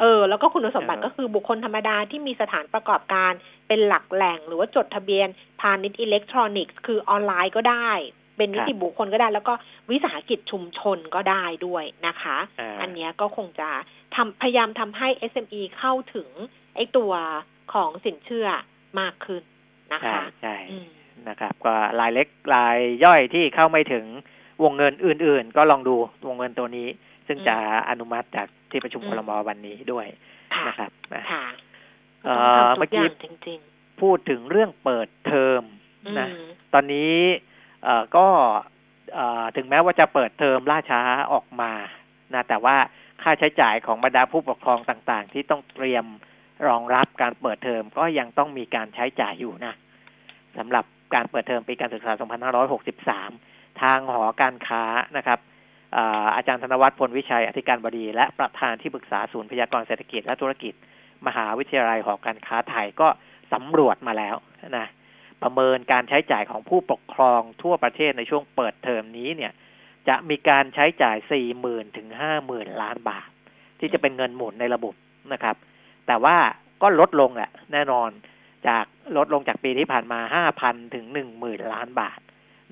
เออ แล้วก็คุณสมบัติเออก็คือบุคคลธรรมดาที่มีสถานประกอบการเป็นหลักแหล่ง หรือว่าจดทะเบียนพาณิชย์อิเล็กทรอนิกส์ คือออนไลน์ก็ได้ เป็นนิติบุคคลก็ได้ แล้วก็วิสาหกิจชุมชนก็ได้ด้วยนะคะอ่าอันเนี้ยก็คงจะทำพยายามทำให้ SME เข้าถึงไอ้ตัวของสินเชื่อมากขึ้นนะใช่คะใช่อืมนะครับ ก็รายเล็กรายย่อยที่เข้าไม่ถึงวงเงินอื่น ๆ ก็ลองดูวงเงินตัวนี้ ซึ่งจะอนุมัติจาก ที่ประชุมอืมครมวันนี้ด้วยค่ะนะครับนะค่ะเอ่ต้องอทำทุเมื่อกอกี้ย่างจริงพูดถึงเรื่องเปิดเทอมๆอืนะมตอนนี้เอ่อก็เอ่อถึงแม้ว่าจะเปิดเทอมล่าช้าออกมานะแต่ว่าค่าใช้จ่ายของบรรดาผู้ปกครองต่าง ๆ ที่ต้องเตรียมรองรับการเปิดเทอมก็ยังต้องมีการใช้จ่ายอยู่นะสำหรับการเปิดเทอมปีการศึกษา 2563 ทางหอการค้านะครับ อาจารย์ธนวัฒน์พลวิชัยอธิการบดี และประธานที่ปรึกษาศูนย์พยากรณ์เศรษฐกิจและธุรกิจ มหาวิทยาลัยหอการค้าไทยก็สำรวจมาแล้วนะประเมินการใช้จ่ายของผู้ปกครองทั่วประเทศในช่วงเปิดเทอมนี้เนี่ย จะมีการใช้จ่าย 4 0,000 ถึง 50,000 ล้านบาท ที่จะเป็นเงินหมุนในระบบนะครับ แต่ว่าก็ลดลงแหละแน่นอนจากลดลงจากปีที่ผ่านมา 5,000 ถึง 10,000 ล้านบาท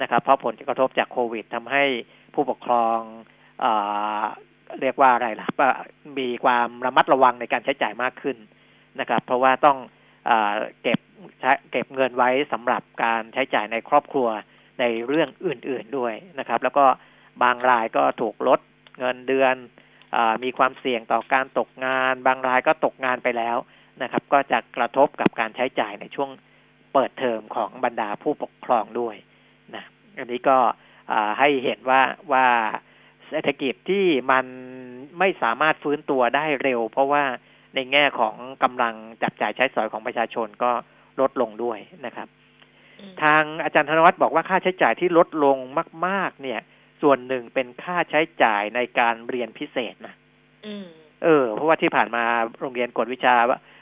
นะครับ เพราะผลกระทบจากโควิดทำให้ผู้ปกครองเอเรียกว่าอะไรล่ะมีความระมัดระวังในการใช้จ่ายมากขึ้นนะครับ เพราะว่าต้องเอเก็บเก็บเงินไว้สำหรับการใช้จ่ายในครอบครัวในเรื่องอื่น ๆด้วยนะครับ แล้วก็บางรายก็ถูกลดเงินเดือนอมีความเสี่ยงต่อการตกงาน บางรายก็ตกงานไปแล้วนะครับ ก็จะกระทบกับการใช้จ่ายในช่วงเปิดเทอมของบรรดาผู้ปกครองด้วย นะอันนี้ก็อ่าให้เห็นว่าว่าเศรษฐกิจที่มันไม่สามารถฟื้นตัวได้เร็ว เพราะว่าในแง่ของกำลังจับจ่ายใช้สอยของประชาชนก็ลดลงด้วยนะครับอืมทางอาจารย์ธนวัฒน์บอกว่าค่าใช้จ่ายที่ลดลงมาก ๆ เนี่ย ส่วนหนึ่งเป็นค่าใช้จ่ายในการเรียนพิเศษนะอืมเออ เพราะว่าที่ผ่านมาโรงเรียนกวดวิชา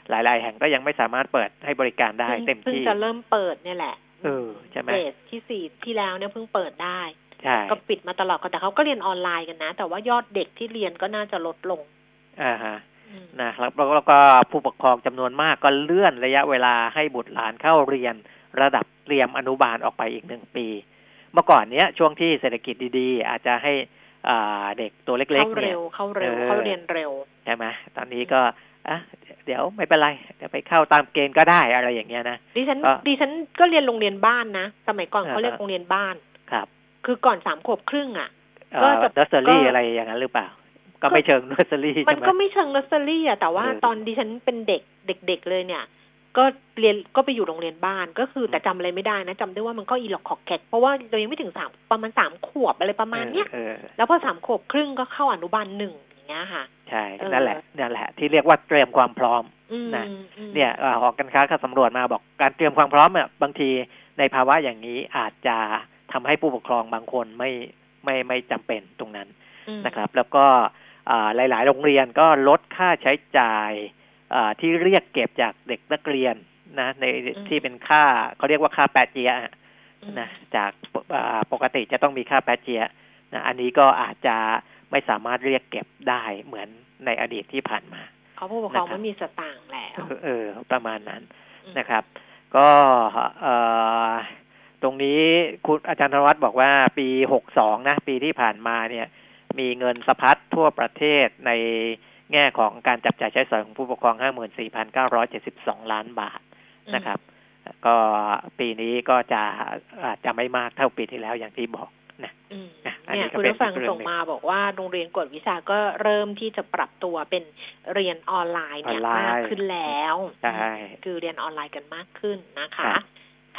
หลาย ๆ แห่งก็ยังไม่สามารถเปิดให้บริการได้เต็มเพิ่งที่จะเริ่มเปิดเนี่ยแหละ เออใช่ไหมเฟสที่สี่ที่แล้วเนี่ยเพิ่งเปิดได้ใช่ก็ปิดมาตลอดแต่เขาก็เรียนออนไลน์กันนะ แต่ว่ายอดเด็กที่เรียนก็น่าจะลดลงอ่าฮะอืมนะครับแล้วแล้วก็ผู้ปกครองจำนวนมากก็เลื่อนระยะเวลาให้บุตรหลานเข้าเรียนระดับเตรียมอนุบาลออกไปอีกหนึ่งปี เมื่อก่อนเนี้ยช่วงที่เศรษฐกิจดีๆ อาจจะให้อ่าเด็กตัวเล็กเข้าๆเนี่เร็ยวเข้าเร็วเออเข้าเรียนเร็วใช่ไหมตอนนี้ก็ อะเดี๋ยวไม่เป็นไรเดี๋ยวไปเข้าตามเกณฑ์ก็ได้อะไรอย่างเงี้ยนะดิฉันก็ดิฉันก็เรียนโรงเรียนบ้านนะสมัยก่อนอ่าเขาเรียกโรงเรียนบ้านครับ คือก่อนสามขวบครึ่งอะเอ่อ ก็จะเนอร์เซอรี่ก็อะไรอย่างนั้นหรือเปล่า ก็ไม่เชิงเนอร์เซอรี่มัใช่นไหมก็ไม่เชิงเนอร์เซอรี่อะแต่ว่าเออตอนดิฉันเป็นเด็กเด็ก ๆ เลยเนี่ย ก็เรียนก็ไปอยู่โรงเรียนบ้านก็คือแต่จำอะไรไม่ได้นะจำได้ว่ามันก็อีหลอกขอกแกกเพราะว่าเรายังไม่ถึงสามประมาณสามขวบอะไรประมาณเนี้ยเออเออแล้วพอสามขวบครึ่งก็เข้าอนุบาลหนึ่งอย่างเงี้ยค่ะ ใช่เออนั่นแหละนั่นแหละ ที่เรียกว่าเตรียมความพร้อมอืมนะอืมเนี่ยเอ่อหอการค้าเขาสำรวจมาบอกการเตรียมความพร้อมเนี่ยบางทีในภาวะอย่างนี้อาจจะทำให้ผู้ปกครองบางคนไม่ไม่ไม่จำเป็นตรงนั้นอืมนะครับ แล้วก็อ่าหลาย ๆ โรงเรียนก็ลดค่าใช้จ่ายอ่าที่เรียกเก็บจากเด็กนักเรียนนะในที่เป็นค่าเขาเรียกว่าค่าแปดเจียอะอืมนะจากอ่าปกติจะต้องมีค่าแปดเจียนะอันนี้ก็อาจจะ ไม่สามารถเรียกเก็บได้เหมือนในอดีตที่ผ่านมาเขาผู้ปกครองนะครับไม่มีสตางค์แล้วเออเออประมาณนั้นอืมนะครับ ก็เอ่อตรงนี้คุณอาจารย์ธนวัฒน์บอกว่าปีหกสองนะ ปีที่ผ่านมาเนี่ย มีเงินสะพัดทั่วประเทศในแง่ของการจับจ่ายใช้สอยของผู้ปกครอง 54,972 ล้านบาทนะครับ ก็ปีนี้ก็จะอาจจะไม่มากเท่าปีที่แล้วอย่างที่บอกนะอืมอะอันนี้ เนี่ยก็คุณเป็นผู้ฟังอีกเรื่องส่งมาบอกว่าโรงเรียนกวดวิชาก็เริ่มที่จะปรับตัวเป็นเรียนออนไลน์เนี่ยออนไลน์มากขึ้นแล้วใช่คือเรียนออนไลน์กันมากขึ้นนะครัคะบ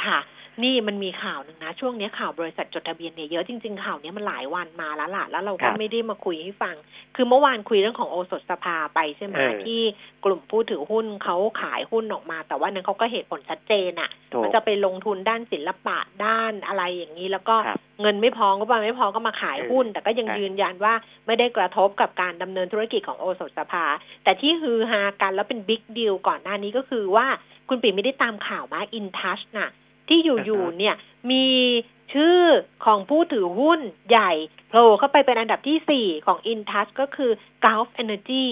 ค่ะ นี่มันมีข่าวหนึ่งนะ ช่วงนี้ข่าวบริษัทจดทะเบียนเนี่ยเยอะจริงๆข่าวเนี้ยมันหลายวันมาแล้วล่ะ แล้วเราก็ไม่ได้มาคุยให้ฟัง คือเมื่อวานคุยเรื่องของโอสถสภาไปใช่ไหมเออที่กลุ่มผู้ถือหุ้นเขาขายหุ้นออกมา แต่ว่านั้นเขาก็เหตุผลชัดเจนอะถูกมันจะไปลงทุนด้านศิลปะด้านอะไรอย่างนี้ แล้วก็ครับเงินไม่พอก็ไปไม่พอก็มาขายหุ้น แต่ก็ยังครับยืนยันว่าไม่ได้กระทบกับการดำเนินธุรกิจของโอสถสภา แต่ที่ฮือฮากันแล้วเป็นบิ๊กดีลก่อนหน้านี้ก็คือว่าคุณปิ่มไม่ได้ตามข่าวมาอินทัชน่ะ ที่อยู่ๆเนี่ยมีชื่อของผู้ถือหุ้นใหญ่โผล่เข้าไปเป็นอันดับที่สี่ของ InTouch ก็คือ Gulf Energy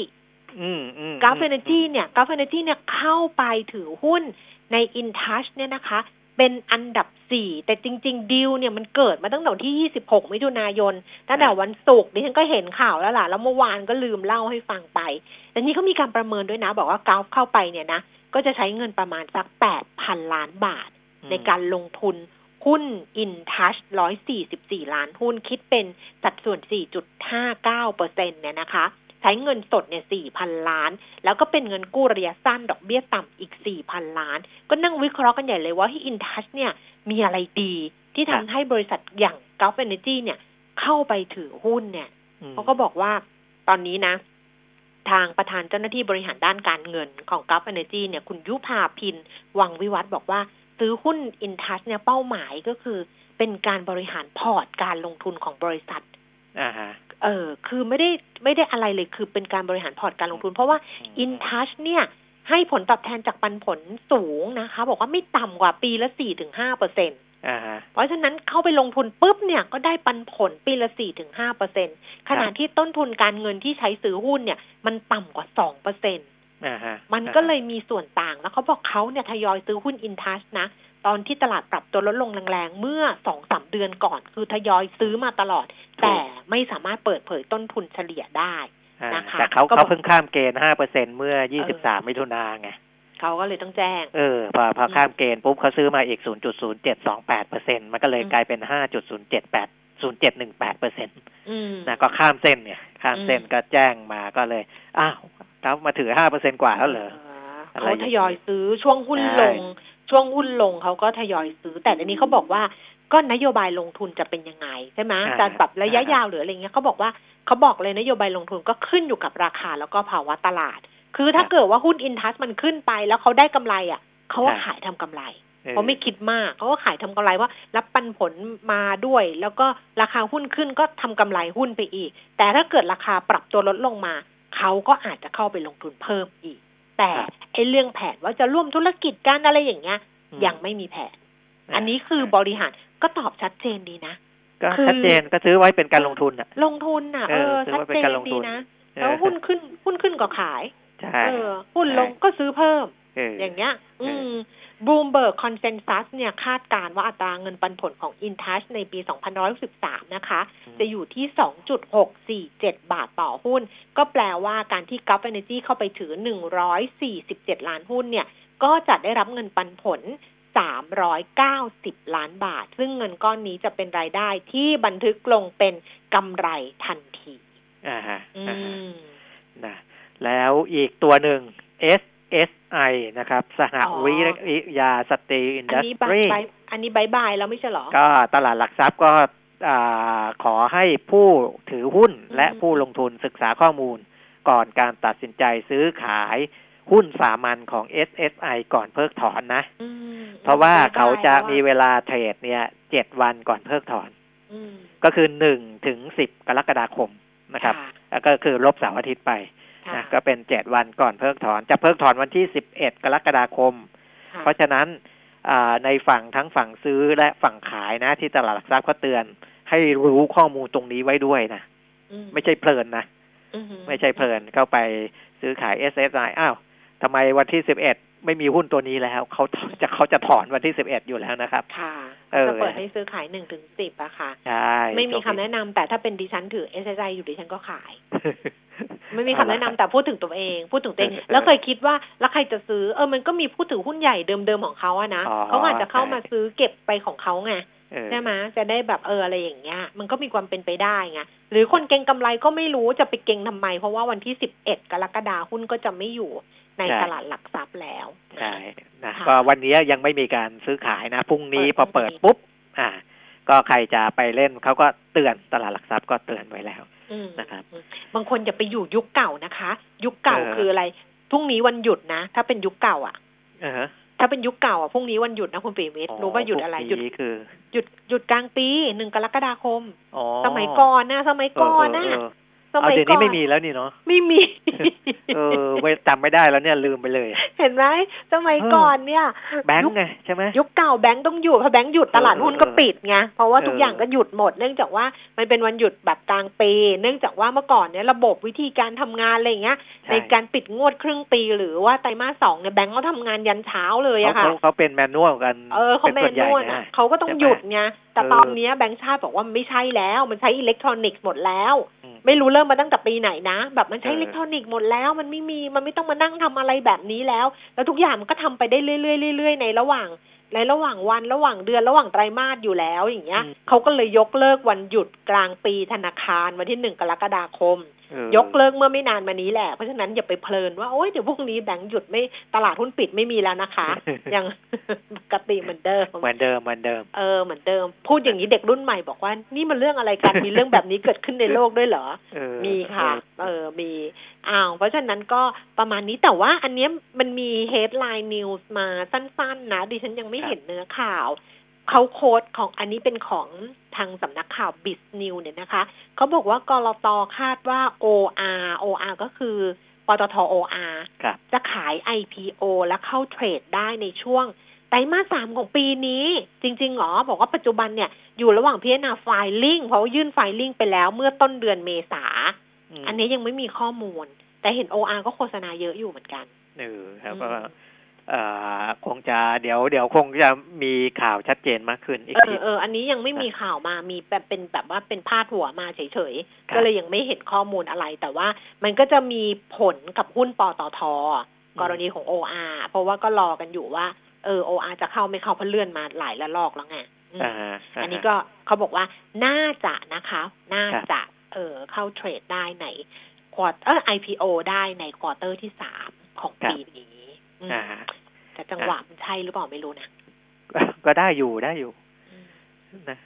อืมอืม Gulf Energy เนี่ย Gulf Energy เนี่ยเข้าไปถือหุ้นใน InTouch เนี่ยนะคะ เป็นอันดับสี่แต่จริง ๆดีลเนี่ยมันเกิดมาตั้งแต่วันที่ 26 มิถุนายน ตั้งแต่วันศุกร์ดิฉันก็เห็นข่าวแล้วล่ะ แล้วเมื่อวานก็ลืมเล่าให้ฟังไป แต่นี่เขามีการประเมินด้วยนะ บอกว่า Gulf เข้าไปเนี่ยนะ ก็จะใช้เงินประมาณสัก 8,000 ล้านบาท ในการลงทุนหุ้น InTouch 144ล้านหุ้นคิดเป็นสัดส่วน4.59เปอร์เซ็นเนี่ยนะคะ ใช้เงินสดเนี่ย4,000ล้าน แล้วก็เป็นเงินกู้ระยะสั้นดอกเบี้ยต่ำอีก4,000ล้าน ก็นั่งวิเคราะห์กันใหญ่เลยว่าที่ InTouch เนี่ยมีอะไรดีที่ทำให้บริษัทอย่าง Gulf Energy เนี่ยเข้าไปถือหุ้นเนี่ยอืมเขาก็บอกว่าตอนนี้นะ ทางประธานเจ้าหน้าที่บริหารด้านการเงินของ g u l f Energy เนี่ยคุณยุพาพินวังวิวัฒน์บอกว่า ซื้อหุ้น InTouch เนี่ยเป้าหมายก็คือเป็นการบริหารพอร์ตการลงทุนของบริษัทอ่าฮะเออคือไม่ได้ไม่ได้อะไรเลยคือเป็นการบริหารพอร์ตการลงทุน เพราะว่า InTouch เนี่ย ให้ผลตอบแทนจากปันผลสูงนะคะ บอกว่าไม่ต่ำกว่าปีละสี่ถึงห้าเปอร์เซ็นอ่าฮะเพราะฉะนั้นเข้าไปลงทุนปุ๊บเนี่ยก็ได้ปันผลปีละสี่ถึงห้าเปอร์เซ็นขณะที่ต้นทุนการเงินที่ใช้ซื้อหุ้นเนี่ย มันต่ำกว่าสองเปอร์เซ็นอ่าฮะ มันก็เลยมีส่วนต่างแล้วเขาบอกเขาเนี่ยทยอยซื้อหุ้นอินทัชนะ ตอนที่ตลาดปรับตัวลดลงแรงๆ เมื่อสองสามเดือนก่อน คือทยอยซื้อมาตลอด แต่ไม่สามารถเปิดเผยต้นทุนเฉลี่ยได้อ่านะคะแต่เขาก็บอกเขาเพิ่งข้ามเกณฑ์ห้าเปอร์เซ็นเมื่อยี่สิบสามมิถุนาไงเขาก็เลยต้องแจ้ง เออ พอพอข้ามเกณฑ์ปุ๊บเขาซื้อมาอีกศูนย์จุดศูนย์เจ็ดสองแปดเปอร์เซ็นมันก็เลยอืมกลายเป็นห้าจุดศูนย์เจ็ดแปด 0.0718เปอร์เซ็นต์อืมนะก็ข้ามเส้นเนี่ย ข้ามเส้นอืมก็แจ้งมาก็เลย อ้าวเขามาถือ5เปอร์เซ็นกว่าแล้วเหรออะไรเขาอย่างนี้ทยอยซื้อช่วงหุ้นใช่ลง ช่วงหุ้นลงเขาก็ทยอยซื้อ แต่อันนี้เขาบอกว่าก็นโยบายลงทุนจะเป็นยังไงใช่ไหมอ่าจะแบบระยะอ่ายยาวหรืออะไรเงี้ยเขาบอกว่าเขาบอกเลยนโยบายลงทุนก็ขึ้นอยู่กับราคาแล้วก็ภาวะตลาด คือถ้าครับเกิดว่าหุ้นอินทัสมันขึ้นไปแล้วเขาได้กำไรอะเขาก็ครับขายทำกำไรออ เขาไม่คิดมากเขาก็ขายทำกำไรว่า รับปันผลมาด้วย แล้วก็ราคาหุ้นขึ้นก็ทำกำไรหุ้นไปอีก แต่ถ้าเกิดราคาปรับตัวลดลงมา เขาก็อาจจะเข้าไปลงทุนเพิ่มอีก แต่ไอ้เรื่องแผนว่าจะร่วมธุรกิจกันอะไรอย่างเงี้ยอืมยังไม่มีแผน อันนี้คือบริหารก็ตอบชัดเจนดีนะก็คือชัดเจนก็ซื้อไว้เป็นการลงทุนอะ ลงทุนน่ะเอเอออถือว่าเป็นการลงทุดีนะเออแล้วหุ้นขึ้นหุ้นขึ้นก็ขายใช่เออหุ้นลงก็ซื้อเพิ่มเอออย่างเงี้ยเออือม บ o ูมเบิร์กคอนเซนแซสเนี่ยคาดการณ์ว่าอัตราเงินปันผลของ InTouch ในปี2513นะคะ จะอยู่ที่ 2.647 บาทต่อหุ้น ก็แปลว่าการที่ g u l f Energy เข้าไปถือ 147 ล้านหุ้นเนี่ย ก็จะได้รับเงินปันผล 390 ล้านบาท ซึ่งเงินก้อนนี้จะเป็นรายได้ที่บันทึกลงเป็นกำไรทันที อ่าฮะอืมอ่าฮะนะแล้วอีกตัวหนึ่ง SSI นะครับ สหวิริยาสตีลอินดัสทรี อ๋อ อันนี้ bye byeอันนี้ bye bye แล้วไม่ใช่เหรอ ก็ตลาดหลักทรัพย์ก็อ่าขอให้ผู้ถือหุ้นอืมและผู้ลงทุนศึกษาข้อมูล ก่อนการตัดสินใจซื้อขายหุ้นสามัญของ SSI ก่อนเพิกถอนนะอืมเพราะว่าบ๊ยบยเขาจะมีแล้วอเวลาเทรดเนี่ยเจ็ดวันก่อนเพิกถอนอืมก็คือหนึ่งถึงสิบกรกฎาคมนะครับค่ะแล้วก็คือลบเสาร์อาทิตย์ไปค่ะ นะก็เป็นเจ็ดวันก่อนเพิกถอน จะเพิกถอนวันที่สิบเอ็ดกรกฎาคมค่ะเพราะฉะนั้นอ่าในฝั่งทั้งฝั่งซื้อและฝั่งขายนะ ที่ตลาดหลักทรัพย์เขาเตือน ให้รู้ข้อมูลตรงนี้ไว้ด้วยนะอืไม่ใช่เพลินนะอืไม่ใช่เพลินเข้าไปซื้อขาย S S I อ้าว ทำไมวันที่สิบเอ็ดไม่มีหุ้นตัวนี้แล้วเขาจะเขาจะถอนวันที่สิบเอ็ดอยู่แล้วนะครับ ค่ะเออจะเปิดให้ซื้อขายหนึ่งถึงสิบอะค่ะใช่ไม่มีคำแนะนำแต่ถ้าเป็นดิฉันถือ s อ i อยู่ดิฉันก็ขาย ไม่มีคำแนะนำแต่พูดถึงตัวเอง พูดถึงตัวเอง แล้วเคยคิดว่าแล้วใครจะซื้อเออมันก็มีผู้ถือหุ้นใหญ่เดิมๆของเขาอะนะอ๋อเขาอาจจะเข้ามาใช่ซื้อเก็บไปของเขาไงเออใช่ไหมจะได้แบบเอออะไรอย่างเงี้ย มันก็มีความเป็นไปได้ไงหรือคนเก่งกำไรก็ไม่รู้จะไปเก่งทำไม เพราะว่าวันที่สิบเอ็ดกรกฎาหุ้นก็จะไม่อยู่ ในใช่ตลาดหลักทรัพย์แล้วใช่นะค่ะก็วันนี้ยังไม่มีการซื้อขายนะพรุ่งนี้พเปิอดเปิดพรุ่งนี้ปุ๊บ อ่า ก็ใครจะไปเล่นเขาก็เตือนตลาดหลักทรัพย์ก็เตือนไว้แล้วอืมนะครับ บางคนอย่าไปอยู่ยุคเก่านะคะ ยุคเก่าเออคืออะไรพรุ่งนี้วันหยุดนะถ้าเป็นยุคเก่า อะอ่าฮะถ้าเป็นยุคเก่าอะพรุ่งนี้วันหยุดนะคุณปีมิตรรู้ว่าหยุดอะไรพหยุวดกนี้คือ หยุดหยุดกลางปีหนึ่งกรกฎาคมอ๋อสมัยก่อนนะสมัยก่อนนะ เเเสเอามัยเดี๋ยวก่นี้อนไม่มีแล้วนี่เนาะไม่มี เออไม่จำไม่ได้แล้วเนี่ยลืมไปเลย เห็นไหมสมัยก่อนเนี่ย แบงยุค์คไงใช่ไหมยุคเก่าแบงก์ต้องหยุดพอแบงก์หยุดตลาดหุ้นก็เออปิดไงเพราะว่าเออทุกอย่างก็หยุดหมด เนื่องจากว่ามันเป็นวันหยุดแบบกลางปี เนื่องจากว่าเมื่อก่อนเนี่ยระบบวิธีการทำงานอะไรอย่างเงี้ย ในการปิดงวดครึ่งปี หรือว่าไตรมาสสองเนี่ยแบงก์เขาทำงานยันเช้าเลยเขาอะค่ะเขาเขาเป็นแมนนวลกัน เออเขาป็แมส่วนใหญ่นวลนะอะเขาก็ต้องใช่ไหมหยุดไง แต่เออตอนเนี้ยแบงก์ชาติบอกว่ามันไม่ใช่แล้ว มันใช้อิเล็กทรอนิกส์หมดแล้วอืมไม่รู้เริ่มมาตั้งแต่ปีไหนนะ แบบมันใช้เอออิเล็กทรอนิกส์หมดแล้ว มันไม่มีมันไม่ต้องมานั่งทำอะไรแบบนี้แล้ว แล้วทุกอย่างมันก็ทำไปได้เรื่อยๆเรื่อยๆในระหว่างในระหว่างวันระหว่างเดือนระหว่างไตรมาสอยู่แล้วอย่างเงี้ยอืมเขาก็เลยยกเลิกวันหยุดกลางปีธนาคารวันที่หนึ่งกรกฎาคมเออ ยกเลิกเมื่อไม่นานมานี้แหละ เพราะฉะนั้นอย่าไปเพลินว่าโอ๊ยเดี๋ยวพรุ่งนี้แบงก์หยุดไม่ตลาดหุ้นปิดไม่มีแล้วนะคะ ยังปกติเหมือนเดิมเหมือนเดิมเหมือนเดิมเออเหมือนเดิม พูดอย่างนี้เด็กรุ่นใหม่บอกว่า นี่มันเรื่องอะไรกันมีเรื่องแบบนี้เกิดขึ้นในโลกด้วยเหรอเออมีค่ะเออเออมีอ้าวเพราะฉะนั้นก็ประมาณนี้แต่ว่าอันเนี้ยมันมี headline news มาสั้น ๆ นะดิฉันยังไม่เห็นเนื้อข่าว เขาโค้ดของอันนี้เป็นของทางสำนักข่าว b i z New เนี่ยนะคะ เขาบอกว่ากรตคาดว่า OR OR ก็คือปตท OR ครับจะขาย IPO และเข้าเทรดได้ในช่วงไตรมาสสามของปีนี้ จริงๆเหรอ บอกว่าปัจจุบันเนี่ยอยู่ระหว่างพิจารณาไฟลิ่งเพราะว่ายื่นไฟลิ่งไปแล้วเมื่อต้นเดือนเมษามอันนี้ยังไม่มีข้อมูล แต่เห็น OR ก็โฆษณาเยอะอยู่เหมือนกันเออครับอืมก็เอ่อ คงจะเดี๋ยวเดี๋ยวคงจะมีข่าวชัดเจนมากขึ้นอีกเอทีอเอออันนี้ยังไม่มีข่าวมามีแบบเป็นแบบว่าเป็นพาดหัวมาเฉยครับๆก็เลยยังไม่เห็นข้อมูลอะไร แต่ว่ามันก็จะมีผลกับหุ้นปตทกรณีของ OR เพราะว่าก็รอกันอยู่ว่าเออ OR จะเข้าไม่เข้าเพราะเลื่อนมาหลายระลอกแล้วไงออืมอ่าฮะอันนี้ก็เขาบอกว่าน่าจะนะคะ น่าครับจะเออเข้าเทรดได้ในควอเออ IPO ได้ในควอเตอร์ที่สามของปีนี้ อืมอ่าแต่จังหวะมันใช่หรือเปล่าไม่รู้นะก็ก็ได้อยู่ได้อยู่อืมนะ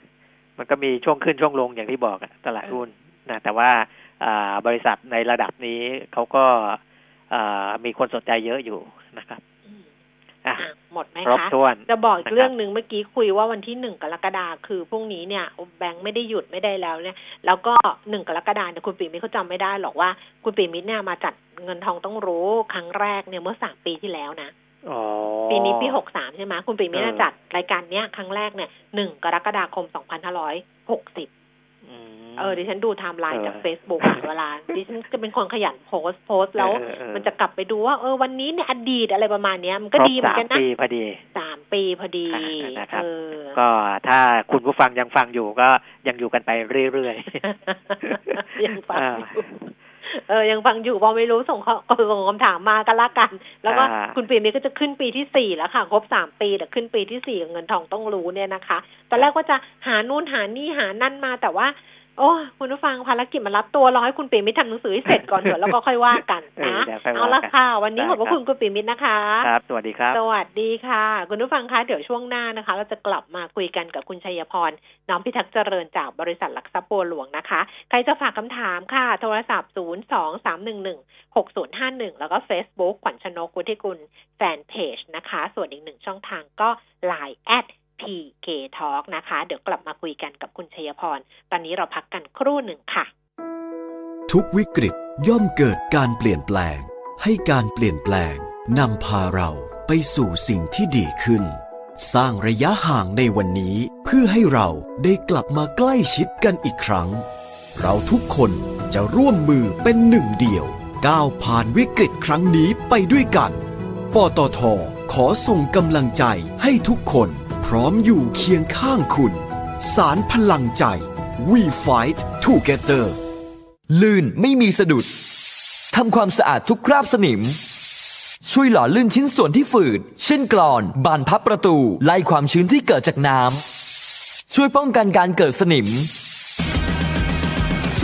มันก็มีช่วงขึ้นช่วงลงอย่างที่บอกอะตลาดหุ้นนะแต่ว่าอ่าบริษัทในระดับนี้เขาก็อ่ามีคนสนใจเยอะอยู่นะครับอืมอะอะ หมดไหมครบคะถ้วนจะบอกอีนะครักบเรื่องหนึ่งเมื่อกี้คุยว่าวันที่หนึ่งกรกฎาคือพรุ่งนี้เนี่ยแบงค์ไม่ได้หยุดไม่ได้แล้วเนี่ย แล้วก็หนึ่งกรกฎาเนี่ยคุณปีมิตรเขาจำไม่ได้หรอกว่า คุณปีมิตรเนี่ยมาจัดเงินทองต้องรู้ครั้งแรกเนี่ยเมื่อสามปีที่แล้วนะอ๋อปีนี้ปีหกสามใช่ไหมคุณปีมิตรเออจัดรายการเนี้ยครั้งแรกเนี่ยหนึ่งกรกฎาคมสองพันห้าร้อยหกสิบอืม เออดิฉันดูไทม์ไลน์จากเออเฟซบุ๊กอะเวลาดิฉันจะเป็นคนขยันโพสต์โพสต์แล้วเออเออมันจะกลับไปดูว่าเออวันนี้เนี่ยอดีตอะไรประมาณเนี้ยมันก็ครบดีเหมือนกันนะสามนะปีพอดีสามปีพอดีอ่านะครับเออก็ถ้าคุณผู้ฟังยังฟังอยู่ก็ยังอยู่กันไปเรื่อยยังฟังอ่าอยู่เออยังฟังอยู่พอไม่รู้ส่งข้อส่งคำถามมากันละกัน แล้วก็อ่าคุณปีนี้ก็จะขึ้นปีที่สี่แล้วค่ะ ครบสามปีแต่ขึ้นปีที่สี่เงินทองต้องรู้เนี่ยนะคะ ตอนแรกว่าจะหานู่นหานี่หานั่นมาแต่ว่า โอ้คุณผู้ฟังภารกิจมารับตัวรอให้คุณปีมิตรทำหนังสือให้เสร็จก่อนเถอะแล้วก็ค่อยว่ากันเออนะเดี๋ยวค่อยว่าเอาละกันค่ะ วันนี้ได้ขอบพระครับคุณคุณปีมิตรนะคะๆครับสวัสดีครับ สวัสดีค่ะ คุณผู้ฟังคะเดี๋ยวช่วงหน้านะคะ เราจะกลับมาคุยกันกับคุณชัยพรน้อมพิทักษ์เจริญจากบริษัทหลักทรัพย์บัวหลวงนะคะ ใครจะฝากคำถามค่ะ โทรศัพท์0 2 3 1 1 6 0 5 1แล้วก็ Facebook ขวัญชนกวุฒิกุลแฟนเพจนะคะ ส่วนอีกหนึ่งช่องทางก็ Line แอด PK Talk นะคะ เดี๋ยวกลับมาคุยกันกับคุณชัยพร ตอนนี้เราพักกันครู่หนึ่งค่ะ ทุกวิกฤตย่อมเกิดการเปลี่ยนแปลง ให้การเปลี่ยนแปลงนำพาเราไปสู่สิ่งที่ดีขึ้น สร้างระยะห่างในวันนี้เพื่อให้เราได้กลับมาใกล้ชิดกันอีกครั้ง เราทุกคนจะร่วมมือเป็นหนึ่งเดียว ก้าวผ่านวิกฤตครั้งนี้ไปด้วยกัน ปตทขอส่งกำลังใจให้ทุกคน พร้อมอยู่เคียงข้างคุณ สารพลังใจ We Fight Together ลื่นไม่มีสะดุดทำความสะอาดทุกคราบสนิม ช่วยหล่อลื่นชิ้นส่วนที่ฝืด เช่นกรอน บานพับประตู ไล่ความชื้นที่เกิดจากน้ำช่วยป้องกันการเกิดสนิม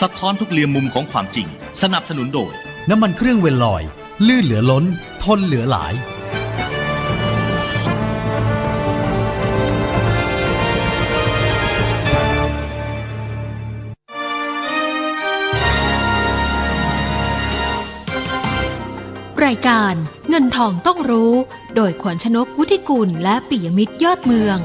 สะท้อนทุกเรียมมุมของความจริง สนับสนุนโดย น้ำมันเครื่องเวลลอย ลื่นเหลือล้น ทนเหลือหลาย รายการเงินทองต้องรู้ โดยขวัญชนกวุฒิกุลและปิยมิตรยอดเมือง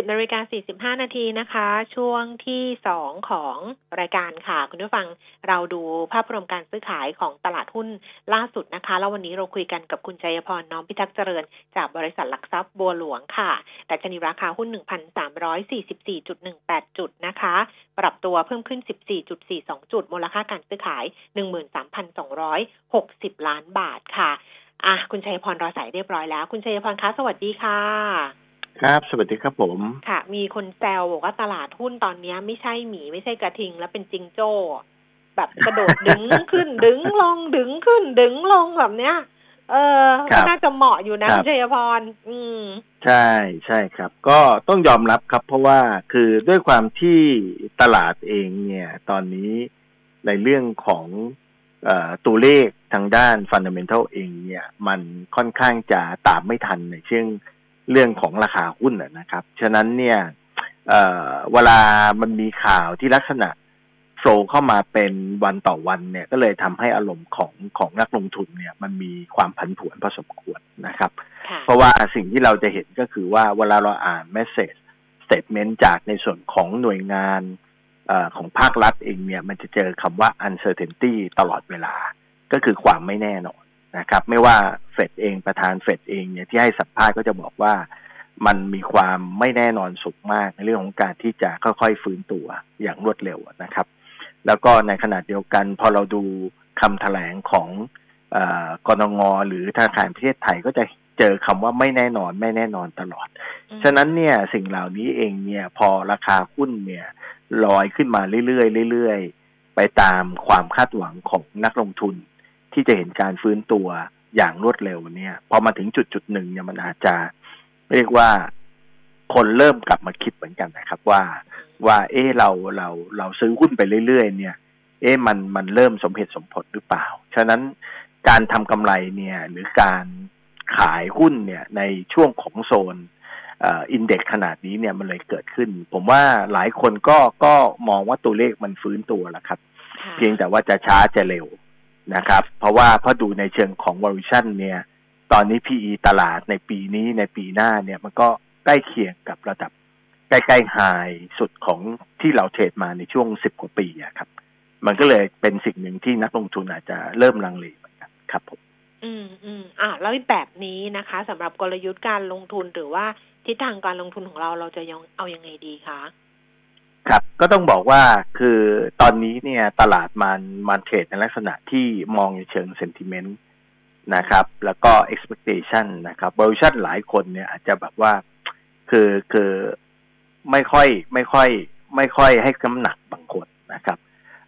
สิบนาฬิกาสี่สิบห้านาทีนะคะ ช่วงที่สองของรายการค่ะ คุณผู้ฟังเราดูภาพรวมการซื้อขายของตลาดหุ้นล่าสุดนะคะ แล้ววันนี้เราคุยกันกับคุณชัยพรน้อมพิทักษ์เจริญ จากบริษัทหลักทรัพย์บัวหลวงค่ะแต่ชนีราคาหุ้น1,344.18จุดนะคะ ปรับตัวเพิ่มขึ้น14.42จุด มูลค่าการซื้อขาย13,260ล้านบาทค่ะอะคุณชัยพรรอสายเรียบร้อยแล้ว คุณชัยพรคะสวัสดีค่ะ ครับ สวัสดีครับผม ค่ะ มีคนแซวบอกว่าตลาดหุ้นตอนเนี้ยไม่ใช่หมีไม่ใช่กระทิง แล้วเป็นจิงโจ้ แบบกระโดดดึงขึ้นดึงลงดึงขึ้น ดึงลงแบบเนี้ย เออครับน่าจะเหมาะอยู่นะครับคุณชัยพร อืม ใช่ใช่ครับ ก็ต้องยอมรับครับ เพราะว่าคือด้วยความที่ตลาดเองเนี่ย ตอนนี้ในเรื่องของเออตัวเลขทางด้านฟันเดเมนทัลเองเนี่ย มันค่อนข้างจะตามไม่ทันในเชิง เรื่องของราคาหุ้นนะครับ ฉะนั้นเนี่ยเเวลามันมีข่าวที่ลักษณะโฟลเข้ามาเป็นวันต่อวันเนี่ย ก็เลยทำให้อารมณ์ของของนักลงทุนเนี่ย มันมีความผันผวนพอสมควรนะครับ เพราะว่าสิ่งที่เราจะเห็นก็คือว่าเวลาเราอ่าน message statement จากในส่วนของหน่วยงานอของภาครัฐเองเนี่ย มันจะเจอคำว่า uncertainty ตลอดเวลา ก็คือความไม่แน่นอน นะครับ ไม่ว่าเฟดเองประธานเฟดเองเนี่ยที่ให้สัมภาษณ์ก็จะบอกว่ามันมีความไม่แน่นอนสูงมากในเรื่องของการที่จะค่อยๆฟื้นตัวอย่างรวดเร็วนะครับ แล้วก็ในขณะเดียวกันพอเราดูคำแถลงของกรนงหรือธนาคารประเทศไทยก็จะเจอคำว่าไม่แน่นอนไม่แน่นอนตลอด ฉะนั้นเนี่ยสิ่งเหล่านี้เองเนี่ยพอราคาหุ้นเนี่ยลอยขึ้นมาเรื่อยๆเรื่อยๆไปตามความคาดหวังของนักลงทุน ที่จะเห็นการฟื้นตัวอย่างรวดเร็วเนี่ยพอมาถึงจุดจุดหนึ่งเนี่ยมันอาจจะเรียกว่าคนเริ่มกลับมาคิดเหมือนกันนะครับ ว่าว่า เออเราเราเราซื้อหุ้นไปเรื่อย ๆ เนี่ย เอ๊มันมันเริ่มสมเหตุสมผลหรือเปล่า ฉะนั้นการทำกำไรเนี่ย หรือการขายหุ้นเนี่ยในช่วงของโซนอินเด็กขนาดนี้เนี่ยมันเลยเกิดขึ้น ผมว่าหลายคนก็ก็มองว่าตัวเลขมันฟื้นตัวแล้วครับ เพียงแต่ว่าจะช้าจะเร็ว นะครับ เพราะว่าพอดูในเชิงของ valuation เนี่ย ตอนนี้ PE ตลาดในปีนี้ในปีหน้าเนี่ยมันก็ใกล้เคียงกับระดับ ใกล้ๆไฮสุดของที่เราเทรดมาในช่วงสิบกว่าปีอะครับ มันก็เลยเป็นสิ่งหนึ่งที่นักลงทุนอาจจะเริ่มลังเลเหมือนกันครับผมอืมอืมอ่าแล้วแบบนี้นะคะสำหรับกลยุทธ์การลงทุนหรือว่าทิศทางการลงทุนของเราเราจะยังเอาอยัางไงดีคะ ครับก็ต้องบอกว่าคือตอนนี้เนี่ยตลาดมันมันเทรดในลักษณะที่มองในเชิงเซนติเมนต์นะครับ แล้วก็ expectation นะครับ valuation หลายคนเนี่ยอาจจะแบบว่าคือคือไม่ค่อยไม่ค่อย ไม่ค่อยให้น้ำหนักบางคนนะครับ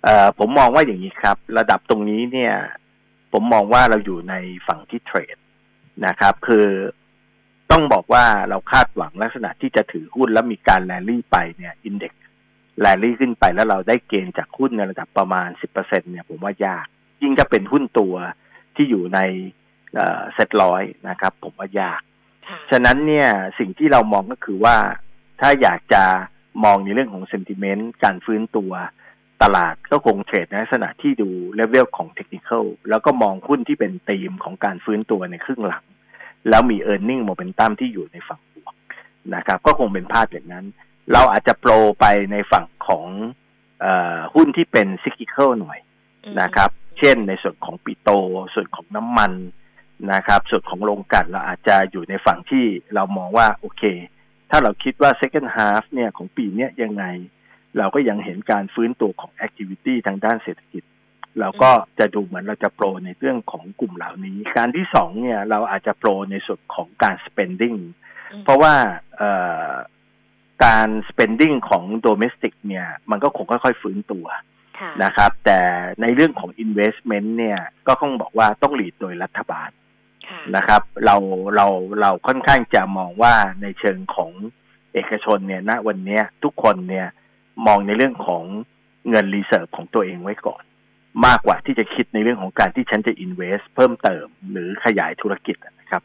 เอ่อผมมองว่าอย่างนี้ครับ ระดับตรงนี้เนี่ย ผมมองว่าเราอยู่ในฝั่งที่เทรดนะครับ คือต้องบอกว่าเราคาดหวังลักษณะที่จะถือหุ้นแล้วมีการแลลี่ไปเนี่ยอินเด็ก แลลี่ขึ้นไปแล้วเราได้เกณฑ์จากหุ้นในระดับประมาณสิบเปอร์เซ็นเนี่ยผมว่ายาก ยิ่งถ้าเป็นหุ้นตัวที่อยู่ในเซ็ตร้อยนะครับ ผมว่ายาก ฉะนั้นเนี่ยสิ่งที่เรามองก็คือว่าถ้าอยากจะมองในเรื่องของเซนติเมนต์การฟื้นตัวตลาดก็คงเทรดในลักษณะที่ดูเลเวลของเทคนิคแล้วก็มองหุ้นที่เป็นธีมของการฟื้นตัวในครึ่งหลัง แล้วมี e a r n i n g momentum ที่อยู่ในฝั่งบวกนะครับ ก็คงเป็นภาพอย่างนั้น เราอาจจะโปรไปในฝั่งของอหุ้นที่เป็นซิกิเคิลหน่อยนะครับ เช่นในส่วนของปิโต ส่วนของน้ำมันนะครับ ส่วนของโรงกลั่นเราอาจจะอยู่ในฝั่งที่เรามองว่าโอเค ถ้าเราคิดว่า second half เนี่ยของปีนี้ยังไง เราก็ยังเห็นการฟื้นตัวของ activity ทางด้านเศรษฐกิจ เราก็จะดูเหมือนเราจะโปรในเรื่องของกลุ่มเหล่านี้ การที่สองเนี่ยเราอาจจะโปรในส่วนของการ spending เพราะว่า การ spending ของ domestic เนี่ย มันก็คงค่อย ๆ ฟื้นตัวนะครับ แต่ในเรื่องของ investment เนี่ย ก็ต้องบอกว่าต้อง lead โดยรัฐบาลนะครับ เราเราเราค่อนข้างจะมองว่าในเชิงของเอกชนเนี่ยณวันนี้ทุกคนเนี่ยมองในเรื่องของเงิน reserve ของตัวเองไว้ก่อน มากกว่าที่จะคิดในเรื่องของการที่ฉันจะ invest เพิ่มเติม หรือขยายธุรกิจนะครับ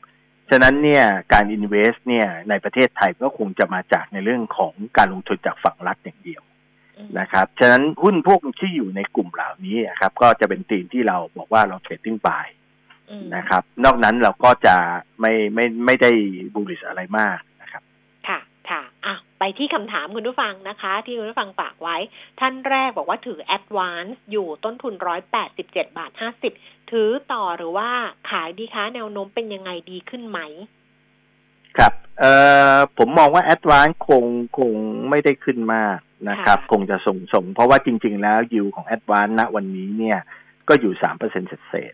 ฉะนั้นเนี่ยการอินเวสเนี่ยในประเทศไทยก็คงจะมาจากในเรื่องของการลงทุนจากฝั่งรัฐอย่างเดียวนะครับ ฉะนั้นหุ้นพวกที่อยู่ในกลุ่มเหล่านี้ครับ ก็จะเป็นตีนที่เราบอกว่าเราเทรดดิ้งบายนะครับ นอกนั้นเราก็จะไม่ไม่ไม่ได้บูริสอะไรมากนะ ครับค่ะค่ะอะไปที่คำถามคุณผู้ฟังนะคะ ที่คุณผู้ฟังฝากไว้ ท่านแรกบอกว่าถือ Advance อยู่ต้นทุนร้อยแปดสิบเจ็ดบาทห้าสิบถือต่อหรือว่าขายดีคะแนวโน้มเป็นยังไงดีขึ้นไหม ครับเอ่อผมมองว่า Advance คงคงไม่ได้ขึ้นมากนะครับ คงจะส่งส่ง เพราะว่าจริง ๆ แล้วยิวของ Advance ณวันนี้เนี่ย ก็อยู่สามเปอร์เซ็นต์เศษ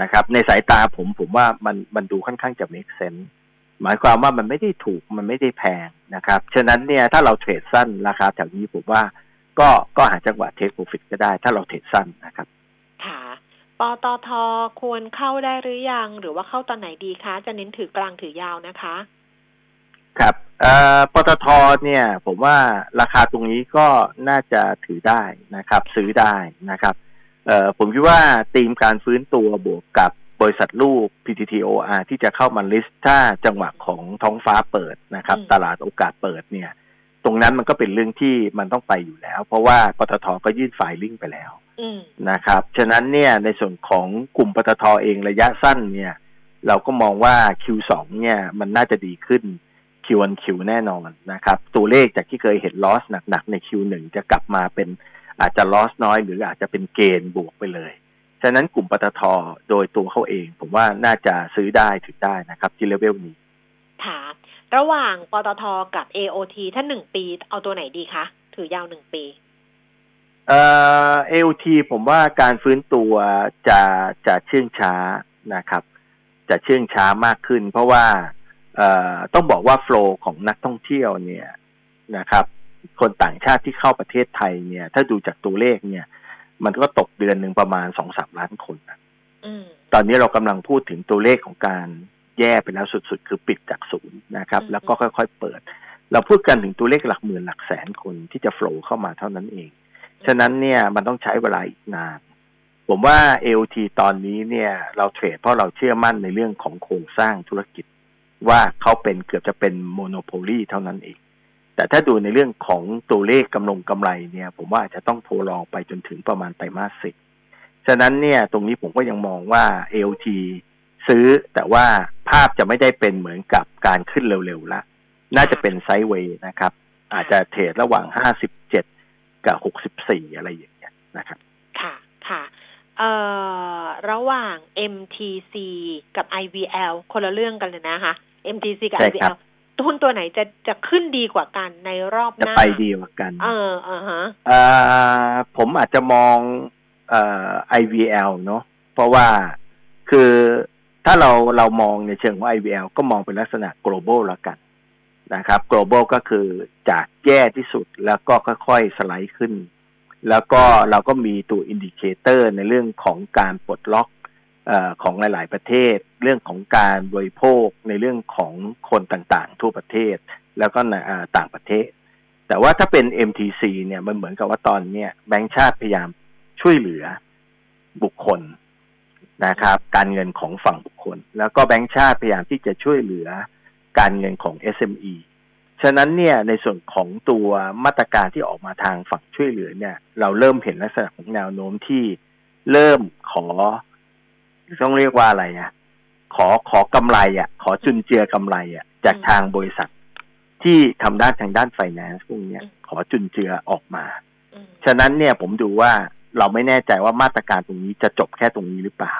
นะครับ ในสายตาผมผมว่ามันมันดูค่อนข้างจะ make sense หมายความว่ามันไม่ได้ถูกมันไม่ได้แพงนะครับ ฉะนั้นเนี่ยถ้าเราเทรดสั้นราคาแถวนี้ผมว่า ก็ก็หาจังหวะเทคโปรฟิตก็ได้ ถ้าเราเทรดสั้นนะครับ ค่ะปตทควรเข้าได้หรือยังหรือว่าเข้าตอนไหนดีคะ จะเน้นถือกลางถือยาวนะคะ ครับปตทเนี่ย ผมว่าราคาตรงนี้ก็น่าจะถือได้นะครับ ซื้อได้นะครับเอ่อผมคิดว่าธีมการฟื้นตัวบวกกับ บริษัทลูก PTTOR ที่จะเข้ามาลิสต์ถ้าจังหวะของท้องฟ้าเปิดนะครับอืมตลาดโอกาสเปิดเนี่ย ตรงนั้นมันก็เป็นเรื่องที่มันต้องไปอยู่แล้ว เพราะว่าปตทก็ยื่นไฟลิ่งไปแล้วอืมนะครับ ฉะนั้นเนี่ยในส่วนของกลุ่มปตทเองระยะสั้นเนี่ย เราก็มองว่า Q2 เนี่ยมันน่าจะดีขึ้น Q1Q แน่นอนนะครับ ตัวเลขจากที่เคยเห็น loss หนักๆใน Q1 จะกลับมาเป็นอาจจะ loss น้อยหรืออาจจะเป็นเกณฑ์บวกไปเลย ฉะนั้นกลุ่มปตทโดยตัวเขาเอง ผมว่าน่าจะซื้อได้ถือได้นะครับ ที่เลเวลนี้ค่ะระหว่างปตทกับ AOT ถ้าหนึ่งปีเอาตัวไหนดีคะ ถือยาวหนึ่งปีเอ่อ AOT ผมว่าการฟื้นตัวจะจะเชื่องช้านะครับ จะเชื่องช้ามากขึ้น เพราะว่าเอ่อต้องบอกว่าโฟล์ของนักท่องเที่ยวเนี่ยนะครับ คนต่างชาติที่เข้าประเทศไทยเนี่ย ถ้าดูจากตัวเลขเนี่ย มันก็ตกเดือนหนึ่งประมาณสองสามล้านคนนะอืมตอนนี้เรากำลังพูดถึงตัวเลขของการแย่ไปแล้วสุดๆ คือปิดจากศูนย์นะครับอืมแล้วก็ค่อยๆเปิด เราพูดกันถึงตัวเลขหลักหมื่นหลักแสนคนที่จะโฟล์เข้ามาเท่านั้นเอง ฉะนั้นเนี่ยมันต้องใช้เวลาอีกนาน ผมว่า AOT ตอนนี้เนี่ย เราเทรดเพราะเราเชื่อมั่นในเรื่องของโครงสร้างธุรกิจ ว่าเขาเป็นเกือบจะเป็นโมโนโพลีเท่านั้นเอง แต่ถ้าดูในเรื่องของตัวเลขกำลงกำไรเนี่ย ผมว่าอาจจะต้องโทรลองไปจนถึงประมาณไตรมาสสิบฉะนั้นเนี่ย ตรงนี้ผมก็ยังมองว่า AOT ซื้อแต่ว่าภาพจะไม่ได้เป็นเหมือนกับการขึ้นเร็วๆละน่าจะเป็นไซด์เวย์นะครับ อาจจะเทรดระหว่างห้าสิบเจ็ดกับหกสิบสี่อะไรอย่างเงี้ยนะครับ ค่ะ ค่ะเอ่อระหว่าง MTC กับ IVL คนละเรื่องกันเลยนะคะ MTC กับใช่ครับ IVL ทุนตัวไหนจะจะขึ้นดีกว่ากันในรอบหจะน้าไปดีกว่ากัน เออเออฮะเอ่อผมอาจจะมองเอ่อ IVL เนาะเพราะว่าคือถ้าเราเรามองในเชิงของ IVL ก็มองเป็นลักษณะ global แล้วกันนะครับ global ก็คือจากแย่ที่สุดแล้วก็ค่อยๆ สไลด์ขึ้น แล้วก็เราก็มีตัว indicator ในเรื่องของการปลดล็อกเออ ของหลาย ๆ ประเทศ เรื่องของการบริโภคในเรื่องของคนต่างๆ ทั่วประเทศ แล้วก็ต่างประเทศ แต่ว่าถ้าเป็น MTC เนี่ยมันเหมือนกับว่าตอนเนี้ยแบงก์ชาติพยายามช่วยเหลือบุคคลนะครับ การเงินของฝั่งบุคคล แล้วก็แบงก์ชาติพยายามที่จะช่วยเหลือการเงินของ SME ฉะนั้นเนี่ยในส่วนของตัวมาตรการที่ออกมาทางฝั่งช่วยเหลือเนี่ย เราเริ่มเห็นลักษณะของแนวโน้มที่เริ่มขอ ต้องเรียกว่าอะไรอะ ขอขอกำไรอะ ขอจุนเจือกำไรอะ จากทางบริษัท ที่ทำด้านทางด้านไฟแนนซ์พวกเนี้ยขอจุนเจือออกมาอืมฉะนั้นเนี่ยผมดูว่าเราไม่แน่ใจว่ามาตรการตรงนี้จะจบแค่ตรงนี้หรือเปล่า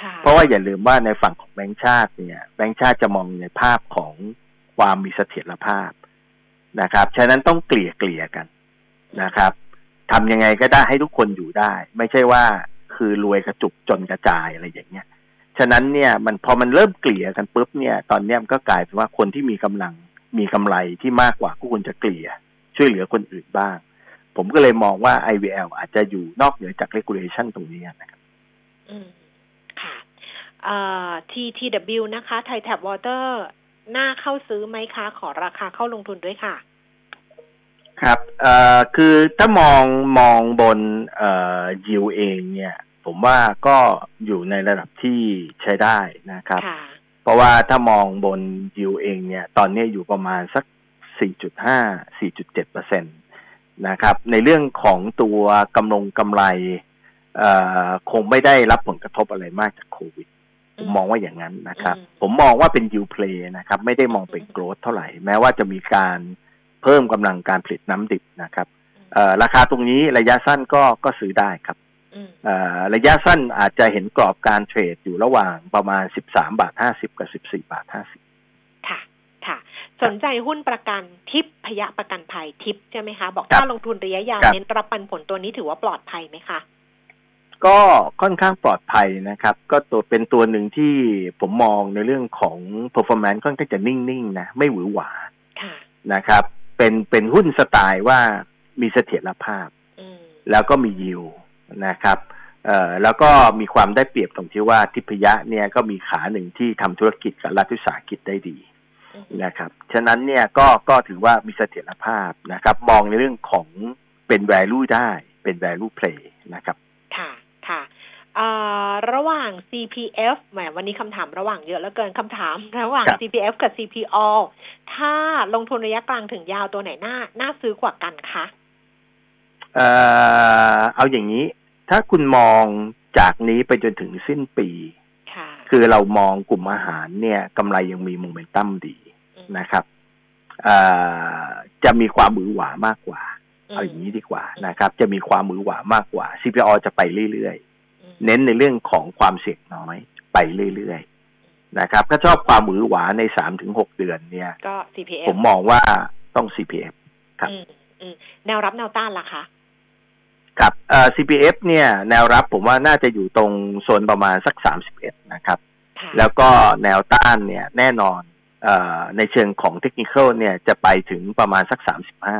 ค่ะเพราะว่าอย่าลืมว่าในฝั่งของแบงก์ชาติเนี่ย แบงก์ชาติจะมองในภาพของความมีเสถียรภาพนะครับ ฉะนั้นต้องเกลี่ยเกลี่ยกันนะครับทำยังไงก็ได้ให้ทุกคนอยู่ได้ ไม่ใช่ว่า คือรวยกระจุกจนกระจายอะไรอย่างเงี้ยฉะนั้นเนี่ยมันพอมันเริ่มเกลี่ยกันปุ๊บเนี่ย ตอนเนี้ยมันก็กลายเป็นว่าคนที่มีกำลังมีกำไรที่มากกว่าก็ควรจะเกลี่ย ช่วยเหลือคนอื่นบ้าง ผมก็เลยมองว่า IVL อาจจะอยู่นอกเหนือจาก regulation ตรงนี้นะครับอืมค่ะเอ่อ TTW นะคะ Thai Tap Water น่าเข้าซื้อไหมคะ ขอราคาเข้าลงทุนด้วยค่ะ ครับเอ่อคือถ้ามองมองบนเอ่อยิวเองเนี่ย ผมว่าก็อยู่ในระดับที่ใช้ได้นะครับค่ะเพราะว่าถ้ามองบนยิวเองเนี่ย ตอนนี้อยู่ประมาณสัก 4.5 4.7เปอร์เซ็นตนะครับ ในเรื่องของตัวกำลงกำไรเอ่อคงไม่ได้รับผลกระทบอะไรมากจากโควิดผมมองว่าอย่างนั้นนะครับอืมผมมองว่าเป็นยิวเพลย์นะครับ ไม่ได้มองเป็นโกรธเท่าไหร่ แม้ว่าจะมีการเพิ่มกำลังการผลิตน้ำดิบนะครับเอ่อราคาตรงนี้ระยะสั้นก็ก็ซื้อได้ครับอืมเอ่อระยะสั้นอาจจะเห็นกรอบการเทรดอยู่ระหว่างประมาณ13บาท50กับ14บาท50ค่ะค่ะ สนใจหุ้นประกันทิพย์พยะประกันภัยทิพย์ใช่ไหมคะ บอกครับถ้าลงทุนระยะยาวครับเน้นรับปันผลตัวนี้ถือว่าปลอดภัยไหมคะก็ค่อนข้างปลอดภัยนะครับ ก็ตัวเป็นตัวหนึ่งที่ผมมองในเรื่องของ performance ค่อนข้างจะนิ่งๆนะไม่หวือหวาค่ะนะครับ เป็นเป็นหุ้นสไตล์ว่ามีเสถียรภาพอืมแล้วก็มียิวนะครับเอ่อแล้วก็มีความได้เปรียบตรงที่ว่าทิพยะเนี่ยก็มีขาหนึ่งที่ทำธุรกิจกับรัฐวิสาหกิจได้ดีอืมนะครับฉะนั้นเนี่ยก็ก็ถือว่ามีเสถียรภาพนะครับ มองในเรื่องของเป็น value ได้เป็น value play นะครับ ค่ะค่ะเอ่อ ระหว่าง CPF แหมวันนี้คำถามระหว่างเยอะแล้วเกินคำถาม ระหว่างครับ CPF กับ CPO ถ้าลงทุนระยะกลางถึงยาวตัวไหนน่าน่าซื้อกว่ากันคะเอ่อเอาอย่างนี้ ถ้าคุณมองจากนี้ไปจนถึงสิ้นปีค่ะคือเรามองกลุ่มอาหารเนี่ยกำไรยังมีโมเมนตัมดีอืมนะครับเอ่อจะมีความมือหวามากกว่าอืมเอาอย่างนี้ดีกว่านะครับ จะมีความมือหวามากกว่า CPO จะไปเรื่อยอืมๆ เน้นในเรื่องของความเสี่ยงน้อยไปเรื่อยๆนะครับ ถ้าชอบความมือหวาในสามถึงหกเดือนเนี่ยก็ CPF ผมมองว่าต้อง CPF ครับอืมอืมแนวรับแนวต้านล่ะคะครับเอ่อ CPF เนี่ย แนวรับผมว่าน่าจะอยู่ตรงโซนประมาณสักสามสิบเอ็ดนะครับค่ะแล้วก็แนวต้านเนี่ย แน่นอนเออในเชิงของเทคนิคเนี่ยจะไปถึงประมาณสักสามสิบห้า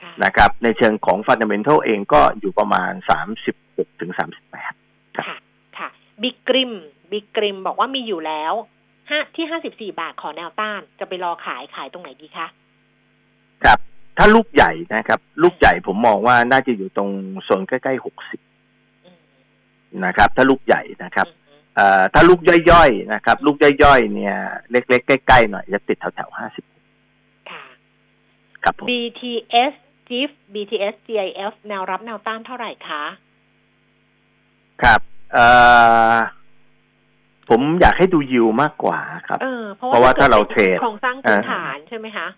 ค่ะนะครับ ในเชิงของ fundamental เองก็อยู่ประมาณสามสิบหกถึงสามสิบแปด ค่ะค่ะบิ๊กกริมบิ๊กกริมบอกว่ามีอยู่แล้วห้าที่ห้าสิบสี่บาทขอแนวต้านจะไปรอขายขายตรงไหนดีคะครับ ถ้าลูกใหญ่นะครับ ลูกใหญ่ผมมองว่าน่าจะอยู่ตรงโซนใกล้ๆหกสิบอืมนะครับ ถ้าลูกใหญ่นะครับอืมเอ่อถ้าลูกย่อยๆนะครับ ลูกย่อยๆเนี่ย เล็กๆ ใกล้ๆหน่อยจะติดแถวๆห้าสิบค่ะครับผม BTS GIF BTS GIF แนวรับแนวต้านเท่าไหร่คะ ครับเอ่อผมอยากให้ดูยิวมากกว่าครับ เออเพราะเพราะว่าถ้าเราเทรดโครงสร้างพื้นฐานใช่ไหมคะ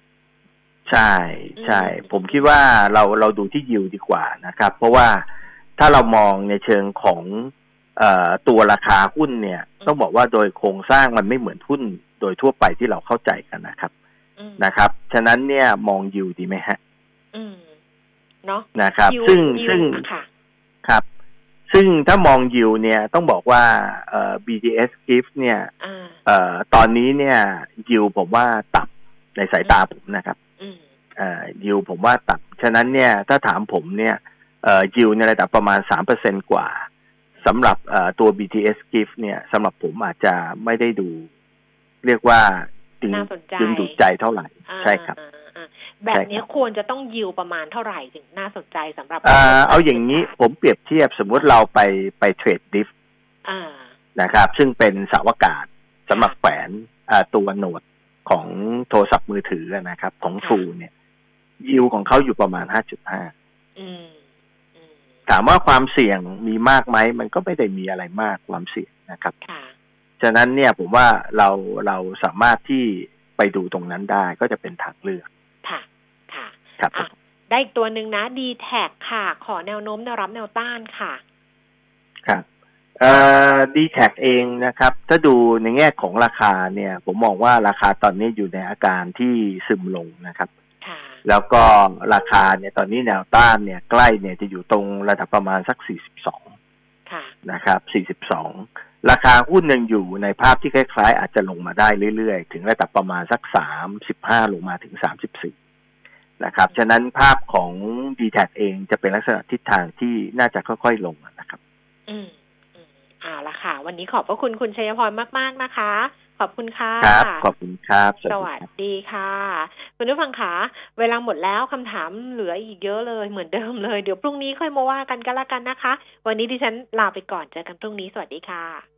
ใช่ใช่อืมผมคิดว่าเราเราดูที่ยิวดีกว่านะครับ เพราะว่าถ้าเรามองในเชิงของเอ่อตัวราคาหุ้นเนี่ย ต้องบอกว่าโดยโครงสร้างมันไม่เหมือนหุ้นโดยทั่วไปที่เราเข้าใจกันนะครับอืมนะครับ ฉะนั้นเนี่ยมองยิวดีไหมฮะ อืมเนาะนะครับยิวซึ่งยิวซึ่งค่ะครับ ซึ่งถ้ามองยิวเนี่ยต้องบอกว่าเอ่อ BTS Gift เนี่ยอ่าเอ่อตอนนี้เนี่ยยิวผมว่าต่ำในสายตาผมนะครับอืมเอ่อยิวผมว่าต่ำฉะนั้นเนี่ยถ้าถามผมเนี่ยเอ่อยิวในระดับประมาณสามเปอร์เซ็นกว่าสำหรับเอ่อตัว BTS Gift เนี่ยสำหรับผมอาจจะไม่ได้ดู เรียกว่าดึงน่าสนใจดึงดูดใจเท่าไหร่อ่าใช่ครับอ่าอ่า แบบนี้ใช่ครับควรจะต้องยิวประมาณเท่าไหร่ถึงน่าสนใจสำหรับเอ่อเอาอย่างนี้ผมเปรียบเทียบสมมุติเราไปไปเทรดดิฟอ่านะครับ ซึ่งเป็นเสาวกาศสำหรับแขวนอ่าตัวโหนดของโทรศัพท์มือถือนะครับ ของค่ะทูเนี่ย ยิวของเขาอยู่ประมาณ5.5อืมอืมถามว่าความเสี่ยงมีมากไหม มันก็ไม่ได้มีอะไรมากความเสี่ยงนะครับค่ะฉะนั้นเนี่ยผมว่าเราเราสามารถที่ไปดูตรงนั้นได้ก็จะเป็นทางเลือก ค่ะค่ะครับผอะมได้อีกตัวหนึ่งนะ d t แท็ค่ะ ขอแนวโน้มแนวรับแนวต้านค่ะ ครับเอ่อดีแท็เองนะครับ ถ้าดูในแง่ของราคาเนี่ย ผมมองว่าราคาตอนนี้อยู่ในอาการที่ซึมลงนะครับค่ะแล้วก็ราคาเนี่ยตอนนี้แนวต้านเนี่ยใกล้เนี่ยจะอยู่ตรงระดับประมาณสัก 42ค่ะนะครับ 42 ราคาหุ้นยังอยู่ในภาพที่คล้ายๆ อาจจะลงมาได้เรื่อยๆ ถึงระดับประมาณสัก 35 ลงมาถึง 34 นะครับฉะนั้นภาพของ d t แทเองจะเป็นลักษณะทิศทางที่น่าจะค่อยๆลงนะครับอืมอืมเอาละค่ะ วันนี้ขอบพระคุณคุณชัยพรมาก ๆ นะคะขอบคุณค่ะครับขอบคุณครับ สวัสดีค่ะ คุณผู้ฟังคะเวลาหมดแล้วคำถามเหลืออีกเยอะเลยเหมือนเดิมเลย เดี๋ยวพรุ่งนี้ค่อยมาว่ากันก็แล้วกันนะคะ วันนี้ดิฉันลาไปก่อนเจอกันพรุ่งนี้สวัสดีค่ะ